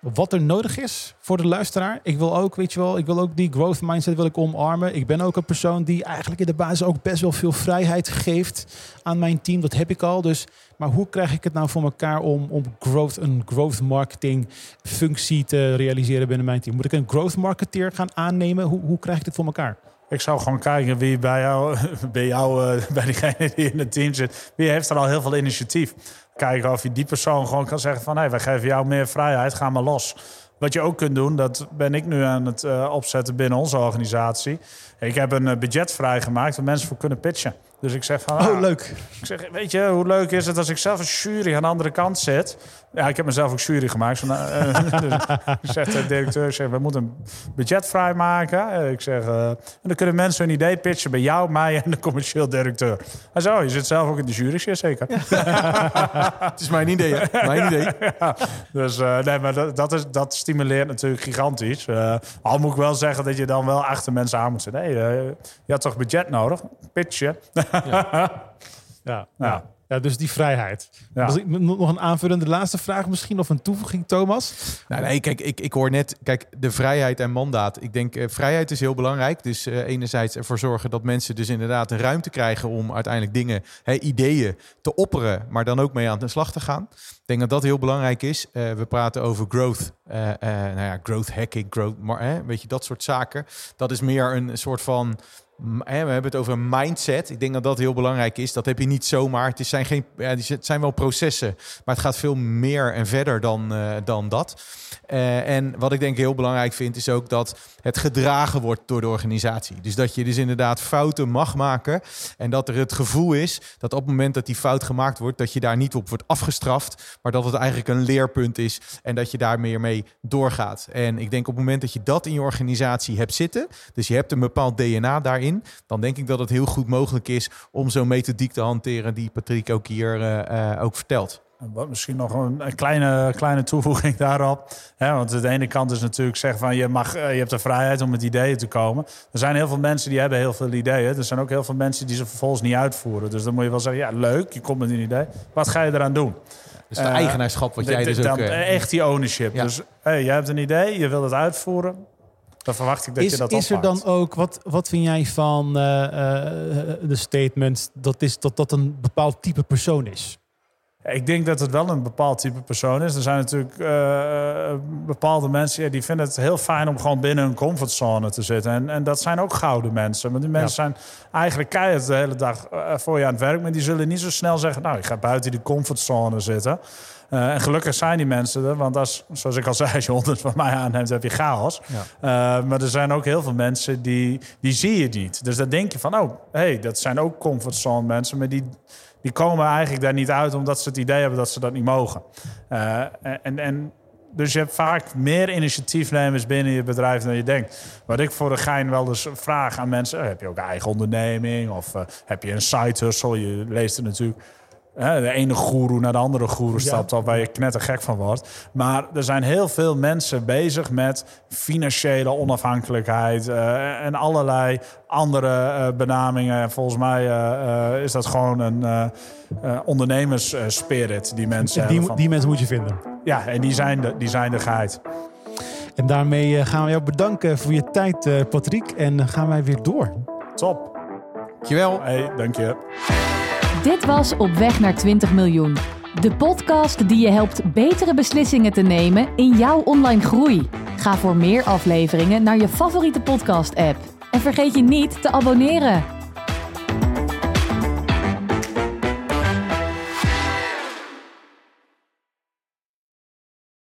wat er nodig is voor de luisteraar. Ik wil ook, weet je wel, ik wil ook die growth mindset wil ik omarmen. Ik ben ook een persoon die eigenlijk in de basis ook best wel veel vrijheid geeft aan mijn team. Dat heb ik al. Dus, maar hoe krijg ik het nou voor elkaar om, om growth, een growth marketing functie te realiseren binnen mijn team? Moet ik een growth marketeer gaan aannemen? Hoe, hoe krijg ik dit voor elkaar? Ik zou gewoon kijken wie bij jou, [LAUGHS] bij, jou, eh, bij diegene die in het team zit, wie heeft er al heel veel initiatief kijken of je die persoon gewoon kan zeggen van... hé, hey, wij geven jou meer vrijheid, ga maar los. Wat je ook kunt doen, dat ben ik nu aan het uh, opzetten binnen onze organisatie. Ik heb een uh, budget vrijgemaakt waar mensen voor kunnen pitchen. Dus ik zeg van... Oh, leuk. Ik zeg, weet je, hoe leuk is het als ik zelf een jury aan de andere kant zit... Ja, ik heb mezelf ook jury gemaakt. Uh, [LAUGHS] dus ik zeg de directeur, zeg, we moeten een budget vrijmaken. Ik zeg, uh, en dan kunnen mensen hun idee pitchen bij jou, mij en de commercieel directeur. Hij zei, oh, je zit zelf ook in de jury, zeker. [LAUGHS] het is mijn idee, hè? Mijn idee. [LAUGHS] Ja, dus uh, nee, maar dat, dat, is, dat stimuleert natuurlijk gigantisch. al moet ik wel zeggen dat je dan wel achter mensen aan moet zitten. Hey, je had toch budget nodig? Pitchen. ja. ja. ja. Ja, dus die vrijheid. Ja. Dus nog een aanvullende laatste vraag misschien of een toevoeging, Thomas? Nou, nee, kijk, ik, ik hoor net, kijk, de vrijheid en mandaat. Ik denk, uh, vrijheid is heel belangrijk. Dus uh, enerzijds ervoor zorgen dat mensen dus inderdaad de ruimte krijgen om uiteindelijk dingen, hè, ideeën te opperen, maar dan ook mee aan de slag te gaan. Ik denk dat dat heel belangrijk is. Uh, we praten over growth, nou ja, growth hacking, growth, maar, weet je, dat soort zaken. Dat is meer een soort van we hebben het over mindset. Ik denk dat dat heel belangrijk is. Dat heb je niet zomaar. Het zijn, geen, het zijn wel processen, maar het gaat veel meer en verder dan, uh, dan dat. Uh, en wat ik denk heel belangrijk vind, is ook dat het gedragen wordt door de organisatie. Dus dat je dus inderdaad fouten mag maken. En dat er het gevoel is dat op het moment dat die fout gemaakt wordt, dat je daar niet op wordt afgestraft. Maar dat het eigenlijk een leerpunt is en dat je daar meer mee doorgaat. En ik denk op het moment dat je dat in je organisatie hebt zitten, dus je hebt een bepaald DNA daarin dan denk ik dat het heel goed mogelijk is om zo'n methodiek te hanteren die Patrick ook hier uh, uh, ook vertelt. Wat misschien nog een, een, kleine, kleine toevoeging [LAUGHS] daarop. Want de ene kant is natuurlijk zeggen van je, mag, eh, je hebt de vrijheid om met ideeën te komen. Er zijn heel veel mensen die hebben heel veel ideeën. Er zijn ook heel veel mensen die ze vervolgens niet uitvoeren. Dus dan moet je wel zeggen, ja leuk, je komt met een idee. Wat ga je eraan doen? Dus de eigenaarschap wat jij dus ook... echt die ownership. Dus hey, jij hebt een idee, je wilt het uitvoeren dan verwacht ik dat is, je dat Is er dan ook, wat, wat vind jij van eh, eh, de statement dat, is, dat dat een bepaald type persoon is? Ik denk dat het wel een bepaald type persoon is. Er zijn natuurlijk eh, bepaalde mensen ja, die vinden het heel fijn om gewoon binnen hun comfortzone te zitten. En, en dat zijn ook gouden mensen. Maar die mensen zijn eigenlijk keihard de hele dag eh, voor je aan het werk. Maar die zullen niet zo snel zeggen, nou, ik ga buiten die comfortzone zitten. Uh, en gelukkig zijn die mensen er. Want als, zoals ik al zei, als je honderd van mij aanneemt, heb je chaos. Ja. Uh, maar er zijn ook heel veel mensen die, die zie je niet. Dus dan denk je van, oh, hey, dat zijn ook comfortzone mensen. Maar die, die komen eigenlijk daar niet uit omdat ze het idee hebben dat ze dat niet mogen. Uh, en, en dus je hebt vaak meer initiatiefnemers binnen je bedrijf dan je denkt. Wat ik voor de gein wel eens vraag aan mensen: heb je ook een eigen onderneming of uh, heb je een side hustle? Je leest er natuurlijk. De ene goeroe naar de andere goeroe stapt ja. op waar je knettergek van wordt. Maar er zijn heel veel mensen bezig met financiële onafhankelijkheid uh, en allerlei andere uh, benamingen. En volgens mij uh, is dat gewoon een ondernemersspirit die mensen die, van, die mensen moet je vinden. Ja, en die zijn de, die zijn de geit. En daarmee gaan we jou bedanken voor je tijd, Patrick. En gaan wij weer door. Top. Dankjewel. Hey, dank je. Dit was Op weg naar 20 miljoen. De podcast die je helpt betere beslissingen te nemen in jouw online groei. Ga voor meer afleveringen naar je favoriete podcast-app. En vergeet je niet te abonneren.